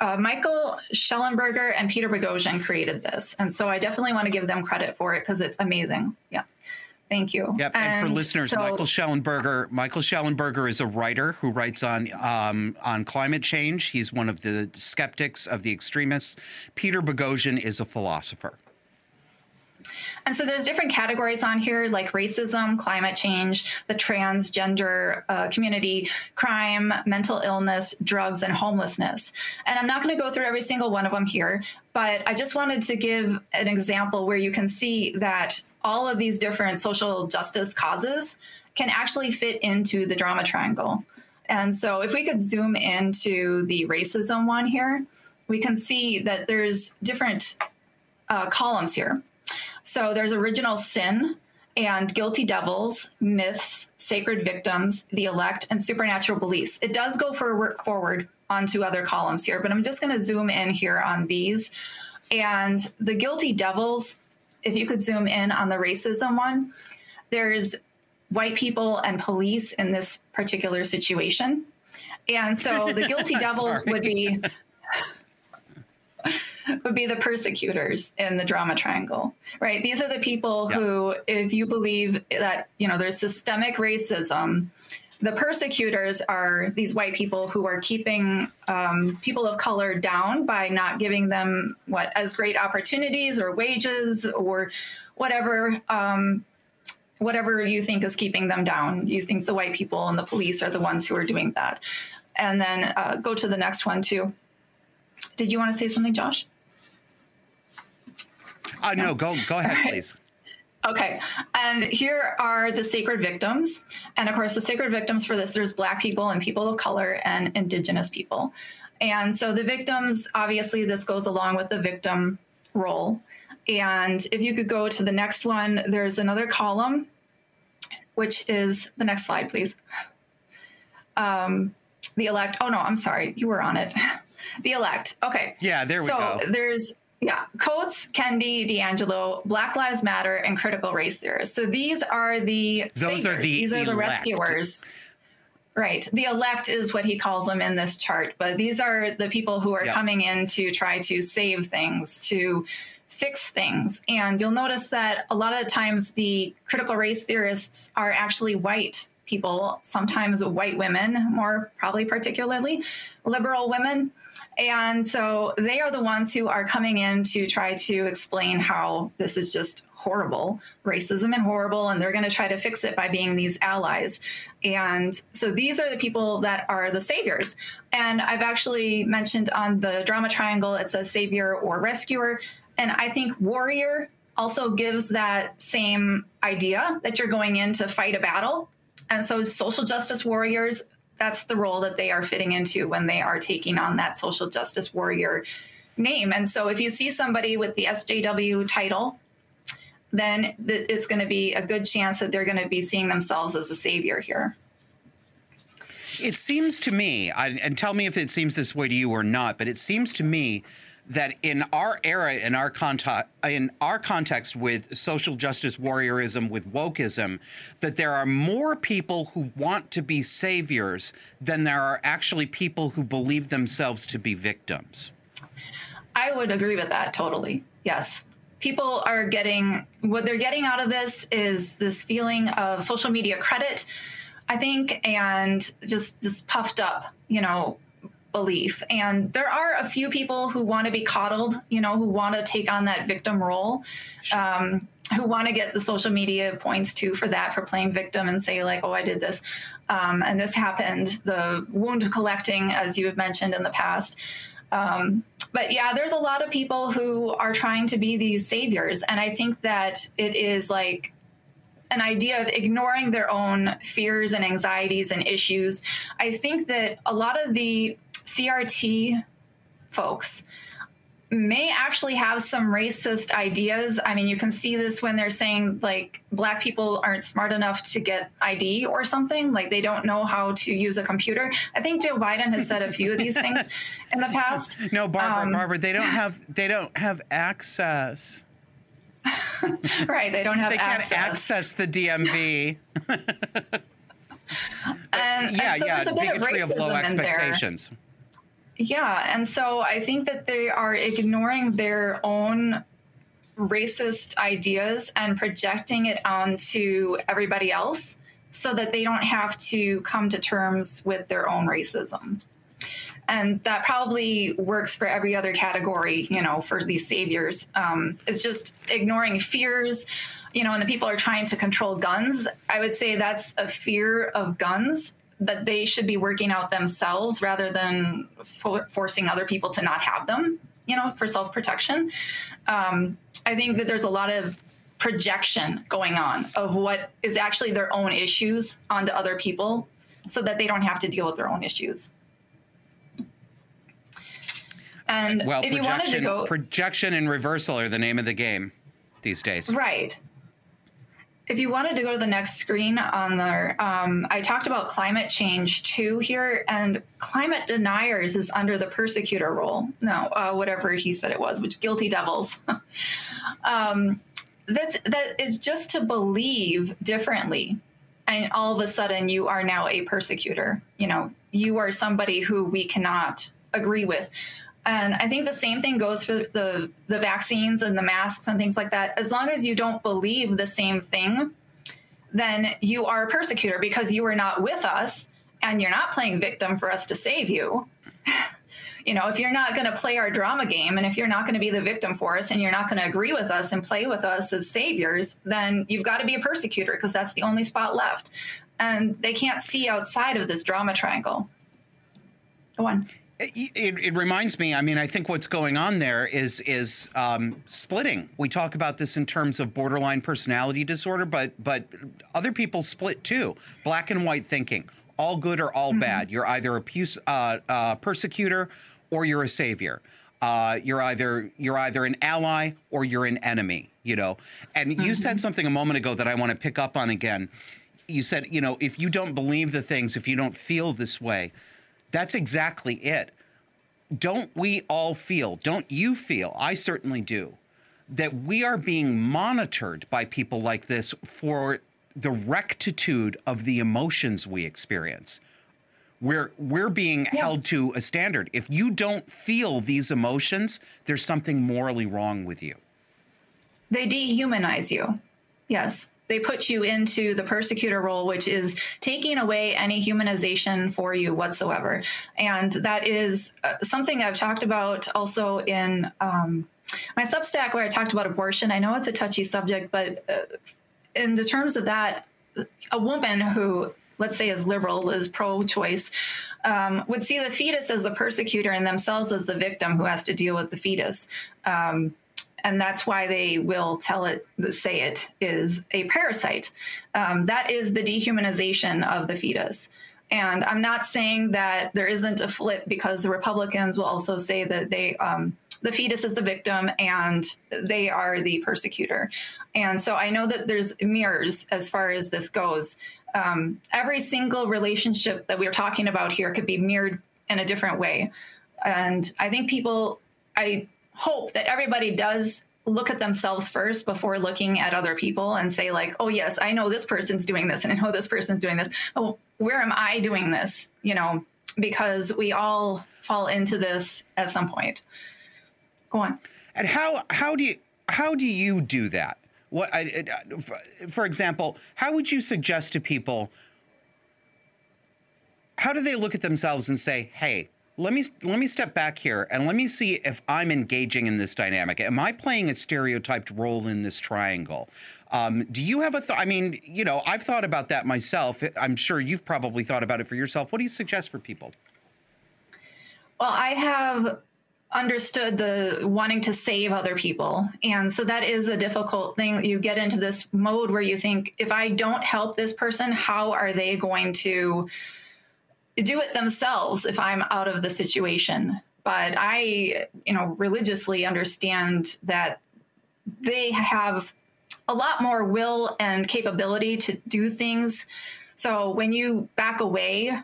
uh, Michael Shellenberger and Peter Boghossian created this, and so I definitely want to give them credit for it because it's amazing. Yeah. Thank you. Yep. And, and for listeners, so, Michael Shellenberger. Michael Shellenberger is a writer who writes on um, on climate change. He's one of the skeptics of the extremists. Peter Boghossian is a philosopher. And so there's different categories on here like racism, climate change, the transgender uh, community, crime, mental illness, drugs, and homelessness. And I'm not going to go through every single one of them here, but I just wanted to give an example where you can see that all of these different social justice causes can actually fit into the drama triangle. And so if we could zoom into the racism one here, we can see that there's different uh, columns here. So there's original sin and guilty devils, myths, sacred victims, the elect, and supernatural beliefs. It does go for, forward onto other columns here, but I'm just going to zoom in here on these. And the guilty devils, if you could zoom in on the racism one, there's white people and police in this particular situation. And so the guilty devils would be would be the persecutors in the drama triangle, right? These are the people Yeah. who, if you believe that, you know, there's systemic racism, the persecutors are these white people who are keeping um, people of color down by not giving them what as great opportunities or wages or whatever um, whatever you think is keeping them down. You think the white people and the police are the ones who are doing that. And then uh, go to the next one too. Did you want to say something, Josh? Uh, no, go go ahead, right. please. Okay. And here are the sacred victims. And of course, the sacred victims for this, there's Black people and people of color and Indigenous people. And so the victims, obviously, this goes along with the victim role. And if you could go to the next one, there's another column, which is the next slide, please. Um, the elect. Oh, no, I'm sorry. You were on it. The elect. Okay. Yeah, there we so go. So there's yeah, Coates, Kendi, DiAngelo, Black Lives Matter, and critical race theorists. So these are the Those are the these are the rescuers. Right. The elect is what he calls them in this chart, but these are the people who are Yeah. coming in to try to save things, to fix things. And you'll notice that a lot of the times the critical race theorists are actually white people, sometimes white women, more probably particularly liberal women. And so they are the ones who are coming in to try to explain how this is just horrible, racism and horrible, and they're going to try to fix it by being these allies. And so these are the people that are the saviors. And I've actually mentioned on the drama triangle, it says savior or rescuer. And I think warrior also gives that same idea that you're going in to fight a battle. And so social justice warriors, that's the role that they are fitting into when they are taking on that social justice warrior name. And so if you see somebody with the SJW title, then th- it's going to be a good chance that they're going to be seeing themselves as a savior here. It seems to me, I, and tell me if it seems this way to you or not, but it seems to me that in our era, in our context, in our context with social justice warriorism, with wokeism, that there are more people who want to be saviors than there are actually people who believe themselves to be victims. I would agree with that totally. Yes. People are getting what they're getting out of this is this feeling of social media credit, I think, and just just puffed up, you know, belief. And there are a few people who want to be coddled, you know, who want to take on that victim role. Um, who want to get the social media points too for that for playing victim and say like oh i did this um, and this happened the wound collecting as you have mentioned in the past um, but yeah, there's a lot of people who are trying to be these saviors. And I think that it is like an idea of ignoring their own fears and anxieties and issues. I think that a lot of the CRT folks may actually have some racist ideas. I mean, you can see this when they're saying like black people aren't smart enough to get ID or something, like they don't know how to use a computer. I think Joe Biden has said a few of these things in the past. No, Barbara, Um, Barbara, they don't have they don't have access. right, they don't have They can't access. access the DMV. And, yeah, and so yeah, there's a bit of bigotry of low in there. Yeah, and so I think that they are ignoring their own racist ideas and projecting it onto everybody else so that they don't have to come to terms with their own racism. And that probably works for every other category, you know, for these saviors. Um, it's just ignoring fears, you know, and the people are trying to control guns. I would say that's a fear of guns that they should be working out themselves rather than for- forcing other people to not have them, you know, for self protection. Um, I think that there's a lot of projection going on of what is actually their own issues onto other people so that they don't have to deal with their own issues. And Well, if you wanted to go projection and reversal are the name of the game these days. Right. If you wanted to go to the next screen on there, um, I talked about climate change too here, and climate deniers is under the persecutor role. No, uh, whatever he said it was, which guilty devils. um, that's that is just to believe differently, and all of a sudden you are now a persecutor. You know, you are somebody who we cannot agree with. And I think the same thing goes for the the vaccines and the masks and things like that. As long as you don't believe the same thing, then you are a persecutor because you are not with us and you're not playing victim for us to save you. you know, if you're not going to play our drama game and if you're not going to be the victim for us and you're not going to agree with us and play with us as saviors, then you've got to be a persecutor because that's the only spot left. And they can't see outside of this drama triangle. Go on. It, it, reminds me. I mean, I think what's going on there is is um, splitting. We talk about this in terms of borderline personality disorder, but but other people split too. Black and white thinking, all good or all mm-hmm. bad. You're either a uh, uh, persecutor or you're a savior. Uh, you're either you're either an ally or you're an enemy. You know. And mm-hmm. you said mm-hmm. something a moment ago that I want to pick up on again. You said, you know, if you don't believe the things, if you don't feel this way that's exactly it. Don't we all feel, don't you feel, I certainly do, that we are being monitored by people like this for the rectitude of the emotions we experience? We're, we're being yeah. held to a standard. If you don't feel these emotions, there's something morally wrong with you. They dehumanize you. Yes they put you into the persecutor role, which is taking away any humanization for you whatsoever. And that is uh, something I've talked about also in um, my Substack where I talked about abortion. I know it's a touchy subject, but uh, in the terms of that, a woman who let's say is liberal, is pro-choice, um, would see the fetus as the persecutor and themselves as the victim who has to deal with the fetus. Um, and that's why they will tell it, say it is a parasite. Um, that is the dehumanization of the fetus. And I'm not saying that there isn't a flip because the Republicans will also say that they um, the fetus is the victim and they are the persecutor. And so I know that there's mirrors as far as this goes. Um, every single relationship that we're talking about here could be mirrored in a different way. And I think people, I hope that everybody does look at themselves first before looking at other people and say like oh yes i know this person's doing this and i know this person's doing this. Oh where am i doing this? You know because we all fall into this at some point. Go on. And how how do you how do you do that? What I, uh, for example how would you suggest to people how do they look at themselves and say hey let me let me step back here and let me see if I'm engaging in this dynamic. Am I playing a stereotyped role in this triangle? Um, do you have a thought? I mean, you know, I've thought about that myself. I'm sure you've probably thought about it for yourself. What do you suggest for people? Well, I have understood the wanting to save other people. And so that is a difficult thing. You get into this mode where you think, if I don't help this person, how are they going to do it themselves if I'm out of the situation. But I, you know, religiously understand that they have a lot more will and capability to do things. So when you back away,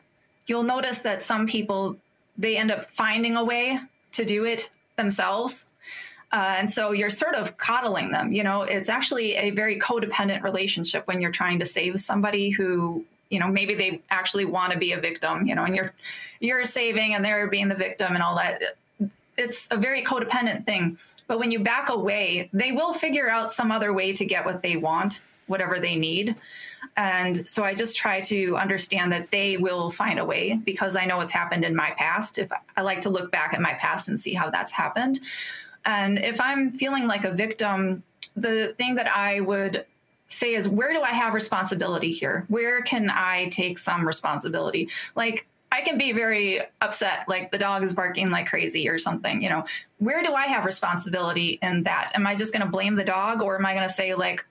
you'll notice that some people they end up finding a way to do it themselves. Uh, and so you're sort of coddling them. You know, it's actually a very codependent relationship when you're trying to save somebody who you know maybe they actually want to be a victim you know and you're you're saving and they're being the victim and all that. It's a very codependent thing but when you back away they will figure out some other way to get what they want whatever they need. And so i just try to understand that they will find a way because i know it's happened in my past. If i like to look back at my past and see how that's happened. And if i'm feeling like a victim the thing that i would say is where do I have responsibility here? Where can I take some responsibility? Like I can be very upset, like the dog is barking like crazy or something, you know. Where do I have responsibility in that? Am I just going to blame the dog or am I going to say like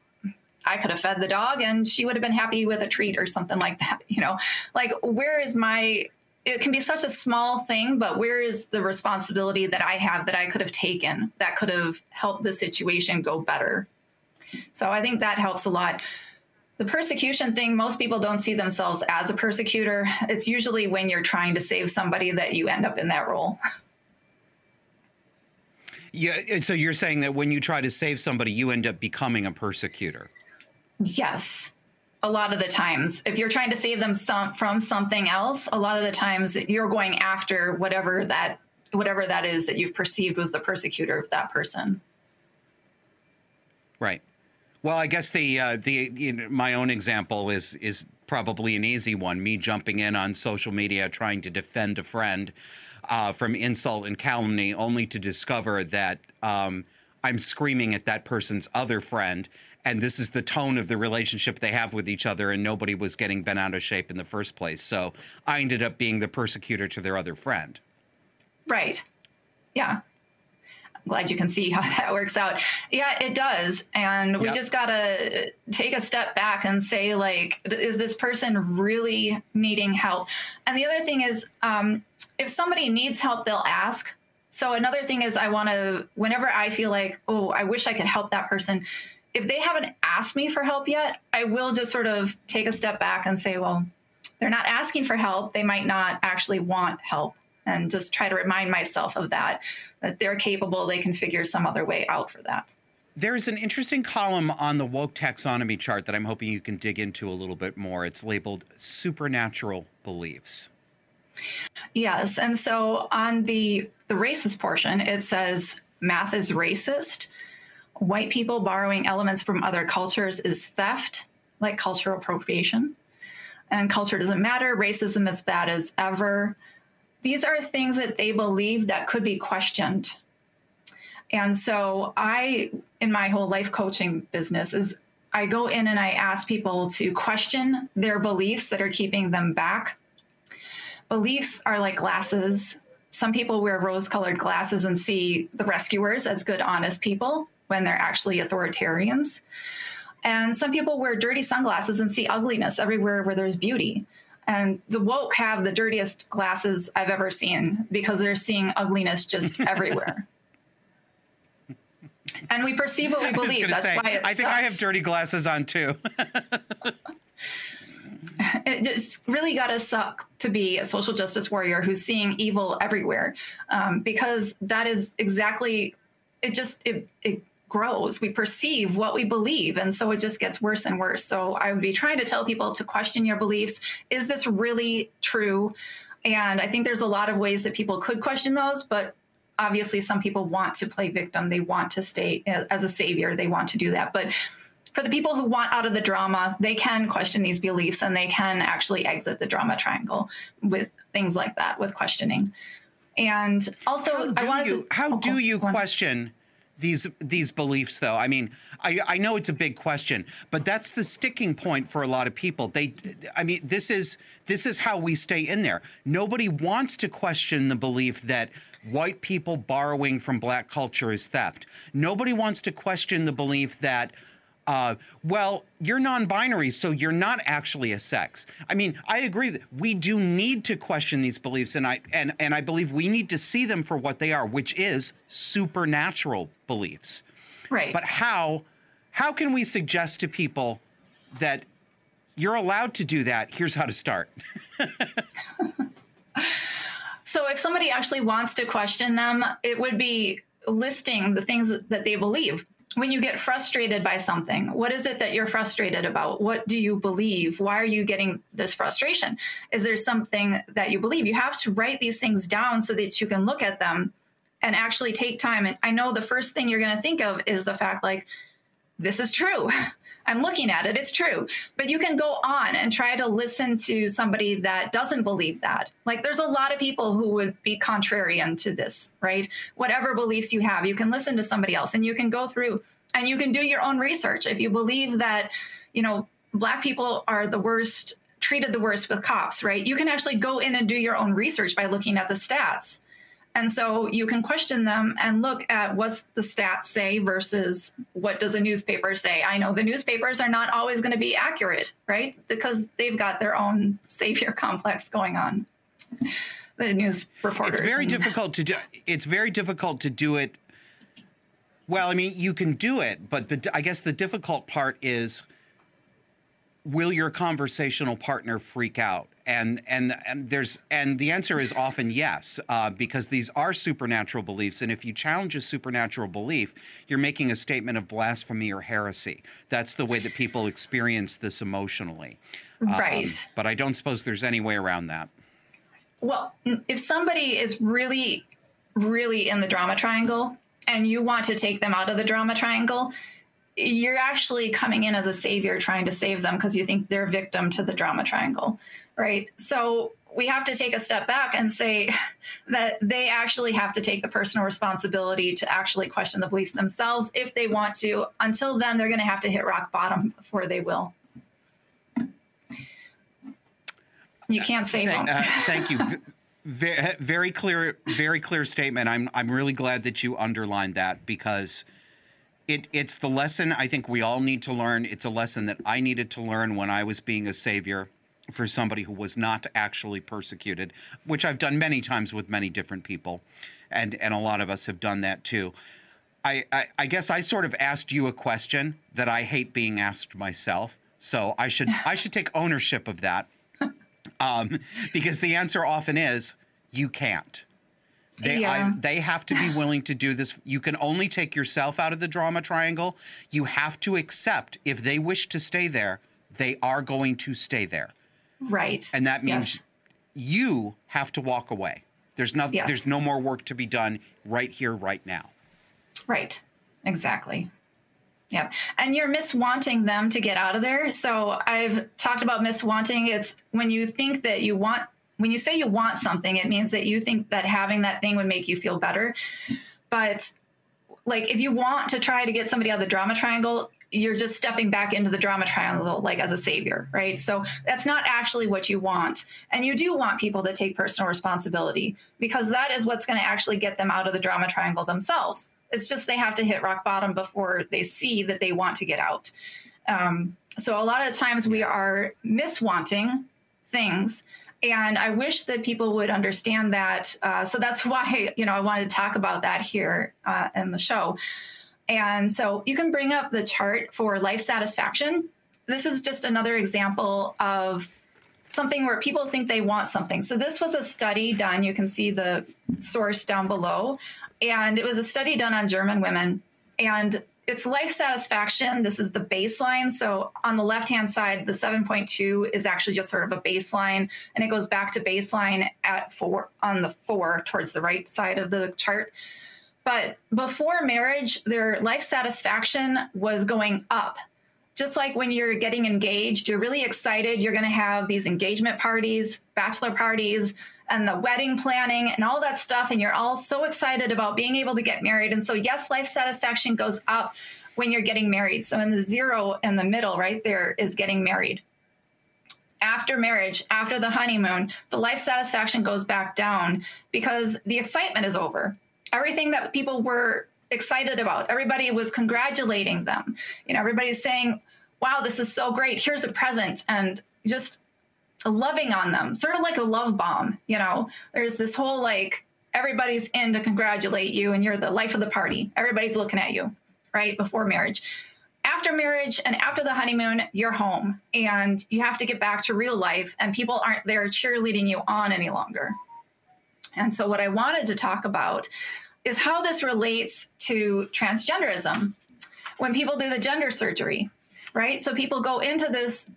I could have fed the dog and she would have been happy with a treat or something like that, you know? Like where is my it can be such a small thing, but where is the responsibility that I have that I could have taken that could have helped the situation go better? So I think that helps a lot. The persecution thing, most people don't see themselves as a persecutor. It's usually when you're trying to save somebody that you end up in that role. Yeah, so you're saying that when you try to save somebody, you end up becoming a persecutor. Yes. A lot of the times, if you're trying to save them some, from something else, a lot of the times you're going after whatever that whatever that is that you've perceived was the persecutor of that person. Right. Well, I guess the uh, the you know, my own example is is probably an easy one. Me jumping in on social media trying to defend a friend uh, from insult and calumny, only to discover that um, I'm screaming at that person's other friend, and this is the tone of the relationship they have with each other, and nobody was getting bent out of shape in the first place. So I ended up being the persecutor to their other friend. Right. Yeah glad you can see how that works out. Yeah, it does. And we yep. just got to take a step back and say, like, is this person really needing help? And the other thing is, um, if somebody needs help, they'll ask. So another thing is, I want to, whenever I feel like, oh, I wish I could help that person, if they haven't asked me for help yet, I will just sort of take a step back and say, well, they're not asking for help. They might not actually want help and just try to remind myself of that, that they're capable, they can figure some other way out for that. There's an interesting column on the woke taxonomy chart that I'm hoping you can dig into a little bit more. It's labeled supernatural beliefs. Yes, and so on the the racist portion, it says math is racist. White people borrowing elements from other cultures is theft, like cultural appropriation. And culture doesn't matter. Racism is bad as ever these are things that they believe that could be questioned. And so I, in my whole life coaching business, is I go in and I ask people to question their beliefs that are keeping them back. Beliefs are like glasses. Some people wear rose colored glasses and see the rescuers as good, honest people when they're actually authoritarians. And some people wear dirty sunglasses and see ugliness everywhere where there's beauty. And the woke have the dirtiest glasses I've ever seen because they're seeing ugliness just everywhere. And we perceive what we believe. That's say, why it I think I have dirty glasses on too. it just really got to suck to be a social justice warrior who's seeing evil everywhere, um, because that is exactly it. Just it, it grows. We perceive what we believe. And so it just gets worse and worse. So I would be trying to tell people to question your beliefs. Is this really true? And I think there's a lot of ways that people could question those, but obviously some people want to play victim. They want to stay as a savior. They want to do that. But for the people who want out of the drama, they can question these beliefs and they can actually exit the drama triangle with things like that, with questioning. And also, I wanted you, to. How oh, do oh, you question these these beliefs though. I mean I, I know it's a big question but that's the sticking point for a lot of people. They i mean this is this is how we stay in there. Nobody wants to question the belief that white people borrowing from black culture is theft. Nobody wants to question the belief that uh, well, you're non-binary, so you're not actually a sex. I mean, I agree that we do need to question these beliefs, and I and and I believe we need to see them for what they are, which is supernatural beliefs. Right. But how how can we suggest to people that you're allowed to do that? Here's how to start. so if somebody actually wants to question them, it would be listing the things that they believe when you get frustrated by something, what is it that you're frustrated about? What do you believe? Why are you getting this frustration? Is there something that you believe? You have to write these things down so that you can look at them and actually take time. And I know the first thing you're going to think of is the fact like, this is true. I'm looking at it, it's true. But you can go on and try to listen to somebody that doesn't believe that. Like there's a lot of people who would be contrarian to this, right? Whatever beliefs you have, you can listen to somebody else and you can go through and you can do your own research. If you believe that, you know, black people are the worst treated the worst with cops, right? You can actually go in and do your own research by looking at the stats and so you can question them and look at what's the stats say versus what does a newspaper say. I know the newspapers are not always going to be accurate, right? Because they've got their own savior complex going on. The news reporters. It's very and, difficult to do. It's very difficult to do it. Well, I mean, you can do it, but the I guess the difficult part is will your conversational partner freak out? And and and there's and the answer is often yes, uh, because these are supernatural beliefs. And if you challenge a supernatural belief, you're making a statement of blasphemy or heresy. That's the way that people experience this emotionally. Right. Um, but I don't suppose there's any way around that. Well, if somebody is really really in the drama triangle and you want to take them out of the drama triangle, you're actually coming in as a savior trying to save them because you think they're victim to the drama triangle, right? So we have to take a step back and say that they actually have to take the personal responsibility to actually question the beliefs themselves if they want to. Until then, they're going to have to hit rock bottom before they will. You can't save them. uh, thank you. Very, very clear, very clear statement. I'm I'm really glad that you underlined that because it it's the lesson I think we all need to learn. It's a lesson that I needed to learn when I was being a savior for somebody who was not actually persecuted, which I've done many times with many different people, and and a lot of us have done that too. I, I, I guess I sort of asked you a question that I hate being asked myself, so I should I should take ownership of that um, because the answer often is you can't. They Yeah. I, they have to be willing to do this. You can only take yourself out of the drama triangle. You have to accept if they wish to stay there, they are going to stay there, right. and that means Yes. you have to walk away. There's no Yes. there's no more work to be done right here, right now. Right. Exactly. Yep. And you're miswanting them to get out of there. So I've talked about miswanting. It's when you think that you want, when you say you want something, it means that you think that having that thing would make you feel better. But like if you want to try to get somebody out of the drama triangle, you're just stepping back into the drama triangle like as a savior, right? So that's not actually what you want. And you do want people to take personal responsibility because that is what's going to actually get them out of the drama triangle themselves. It's just they have to hit rock bottom before they see that they want to get out. Um, so a lot of times we are miswanting things. And I wish that people would understand that. Uh, so that's why, you know, I wanted to talk about that here uh, in the show. And so you can bring up the chart for life satisfaction. This is just another example of something where people think they want something. So this was a study done. You can see the source down below. And it was a study done on German women. And it's life satisfaction. This is the baseline. So on the left hand side, the 7.2 is actually just sort of a baseline. And it goes back to baseline at four on the four towards the right side of the chart. But before marriage, their life satisfaction was going up. Just like when you're getting engaged, you're really excited. You're going to have these engagement parties, bachelor parties, and the wedding planning and all that stuff. And you're all so excited about being able to get married. And so, yes, life satisfaction goes up when you're getting married. So, in the zero in the middle, right there, is getting married. After marriage, after the honeymoon, the life satisfaction goes back down because the excitement is over everything that people were excited about. Everybody was congratulating them. You know, everybody's saying, wow, this is so great. Here's a present. And just loving on them, sort of like a love bomb. You know, there's this whole like, everybody's in to congratulate you and you're the life of the party. Everybody's looking at you, right? Before marriage. After marriage and after the honeymoon, you're home and you have to get back to real life, and people aren't there cheerleading you on any longer. And so, what I wanted to talk about is how this relates to transgenderism when people do the gender surgery, right? So, people go into this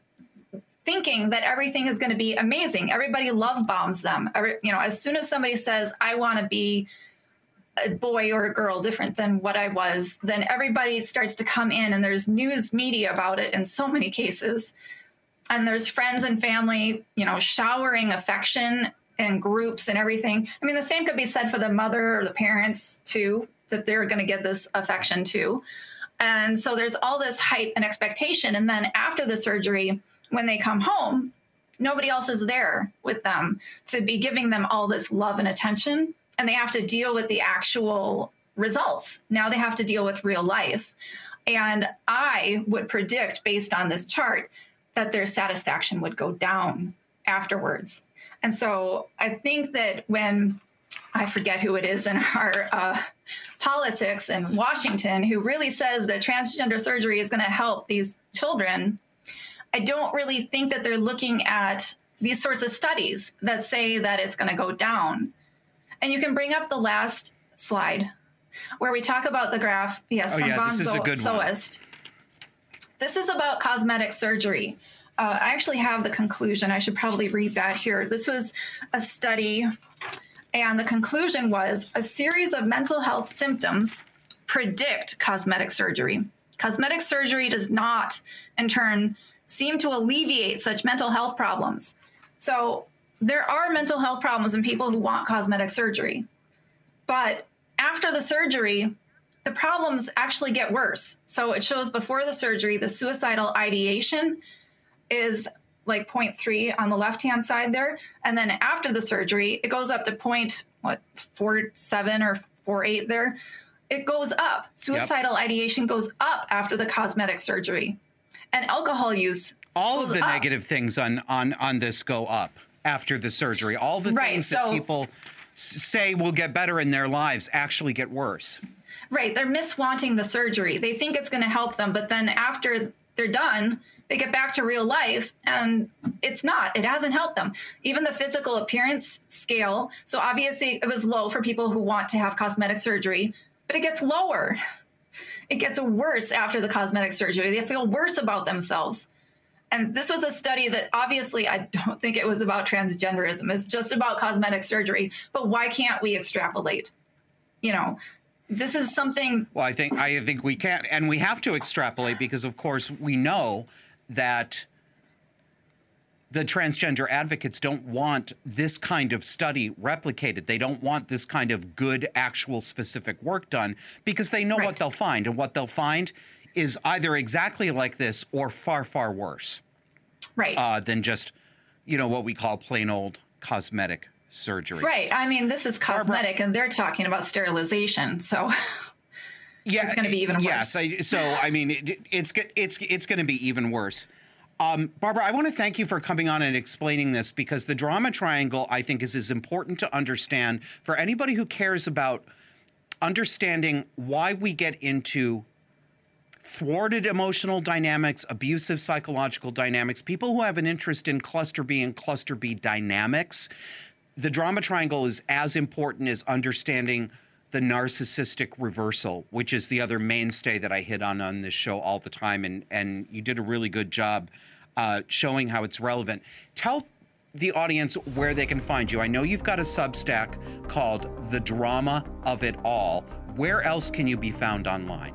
thinking that everything is going to be amazing. Everybody love bombs them. Every, you know, as soon as somebody says, I want to be a boy or a girl different than what I was, then everybody starts to come in and there's news media about it in so many cases. And there's friends and family, you know, showering affection and groups and everything. I mean, the same could be said for the mother or the parents too, that they're going to get this affection too. And so there's all this hype and expectation. And then after the surgery, when they come home, nobody else is there with them to be giving them all this love and attention. And they have to deal with the actual results. Now they have to deal with real life. And I would predict, based on this chart, that their satisfaction would go down afterwards. And so I think that when I forget who it is in our uh, politics in Washington who really says that transgender surgery is going to help these children, I don't really think that they're looking at these sorts of studies that say that it's going to go down. And you can bring up the last slide where we talk about the graph. Yes, Oh, from yeah, Von this is a good one. Soest. This is about cosmetic surgery. Uh, I actually have the conclusion. I should probably read that here. This was a study And the conclusion was a series of mental health symptoms predict cosmetic surgery. Cosmetic surgery does not, in turn, seem to alleviate such mental health problems. So there are mental health problems in people who want cosmetic surgery. But after the surgery, the problems actually get worse. So it shows before the surgery, the suicidal ideation is like 0.3 on the left hand side there. And then after the surgery, it goes up to point, what, 4.7 or 4.8 there. It goes up. Suicidal yep. ideation goes up after the cosmetic surgery. And alcohol use. All of the up. negative things on, on, on this go up after the surgery. All the right, things so, that people say will get better in their lives actually get worse. Right. They're miswanting the surgery. They think it's going to help them, but then after they're done, they get back to real life and it's not it hasn't helped them even the physical appearance scale so obviously it was low for people who want to have cosmetic surgery but it gets lower it gets worse after the cosmetic surgery. They feel worse about themselves. And this was a study that obviously i don't think it was about transgenderism. It's just about cosmetic surgery. But why can't we extrapolate? You know this is something well i think i think we can and we have to extrapolate because of course we know that the transgender advocates don't want this kind of study replicated. They don't want this kind of good, actual, specific work done because they know right. what they'll find. And what they'll find is either exactly like this or far, far worse. Right. Uh, than just, you know, what we call plain old cosmetic surgery. Right. I mean, this is cosmetic Barbara, and they're talking about sterilization. So. yeah, it's going to be even worse. Yes. I, so, I mean, it, it's it's it's going to be even worse. Um, Barbara, I want to thank you for coming on and explaining this because the drama triangle, I think, is as important to understand for anybody who cares about understanding why we get into thwarted emotional dynamics, abusive psychological dynamics, people who have an interest in cluster B and cluster B dynamics. The drama triangle is as important as understanding the narcissistic reversal, which is the other mainstay that I hit on on this show all the time, and and you did a really good job uh, showing how it's relevant. Tell the audience where they can find you. I know you've got a Substack called The Drama of It All. Where else can you be found online?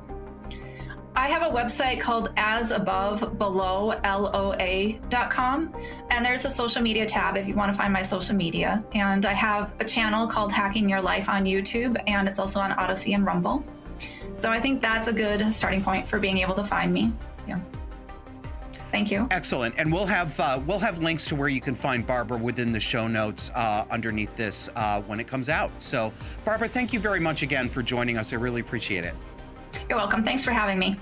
I have a website called as above below loa.com and there's a social media tab if you want to find my social media and I have a channel called Hacking Your Life on YouTube and it's also on Odysee and Rumble. So I think that's a good starting point for being able to find me. Thank you. Excellent, and we'll have uh, we'll have links to where you can find Barbara within the show notes uh, underneath this uh, when it comes out. So, Barbara, thank you very much again for joining us. I really appreciate it. You're welcome. Thanks for having me.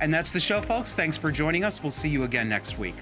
And that's the show, folks. Thanks for joining us. We'll see you again next week.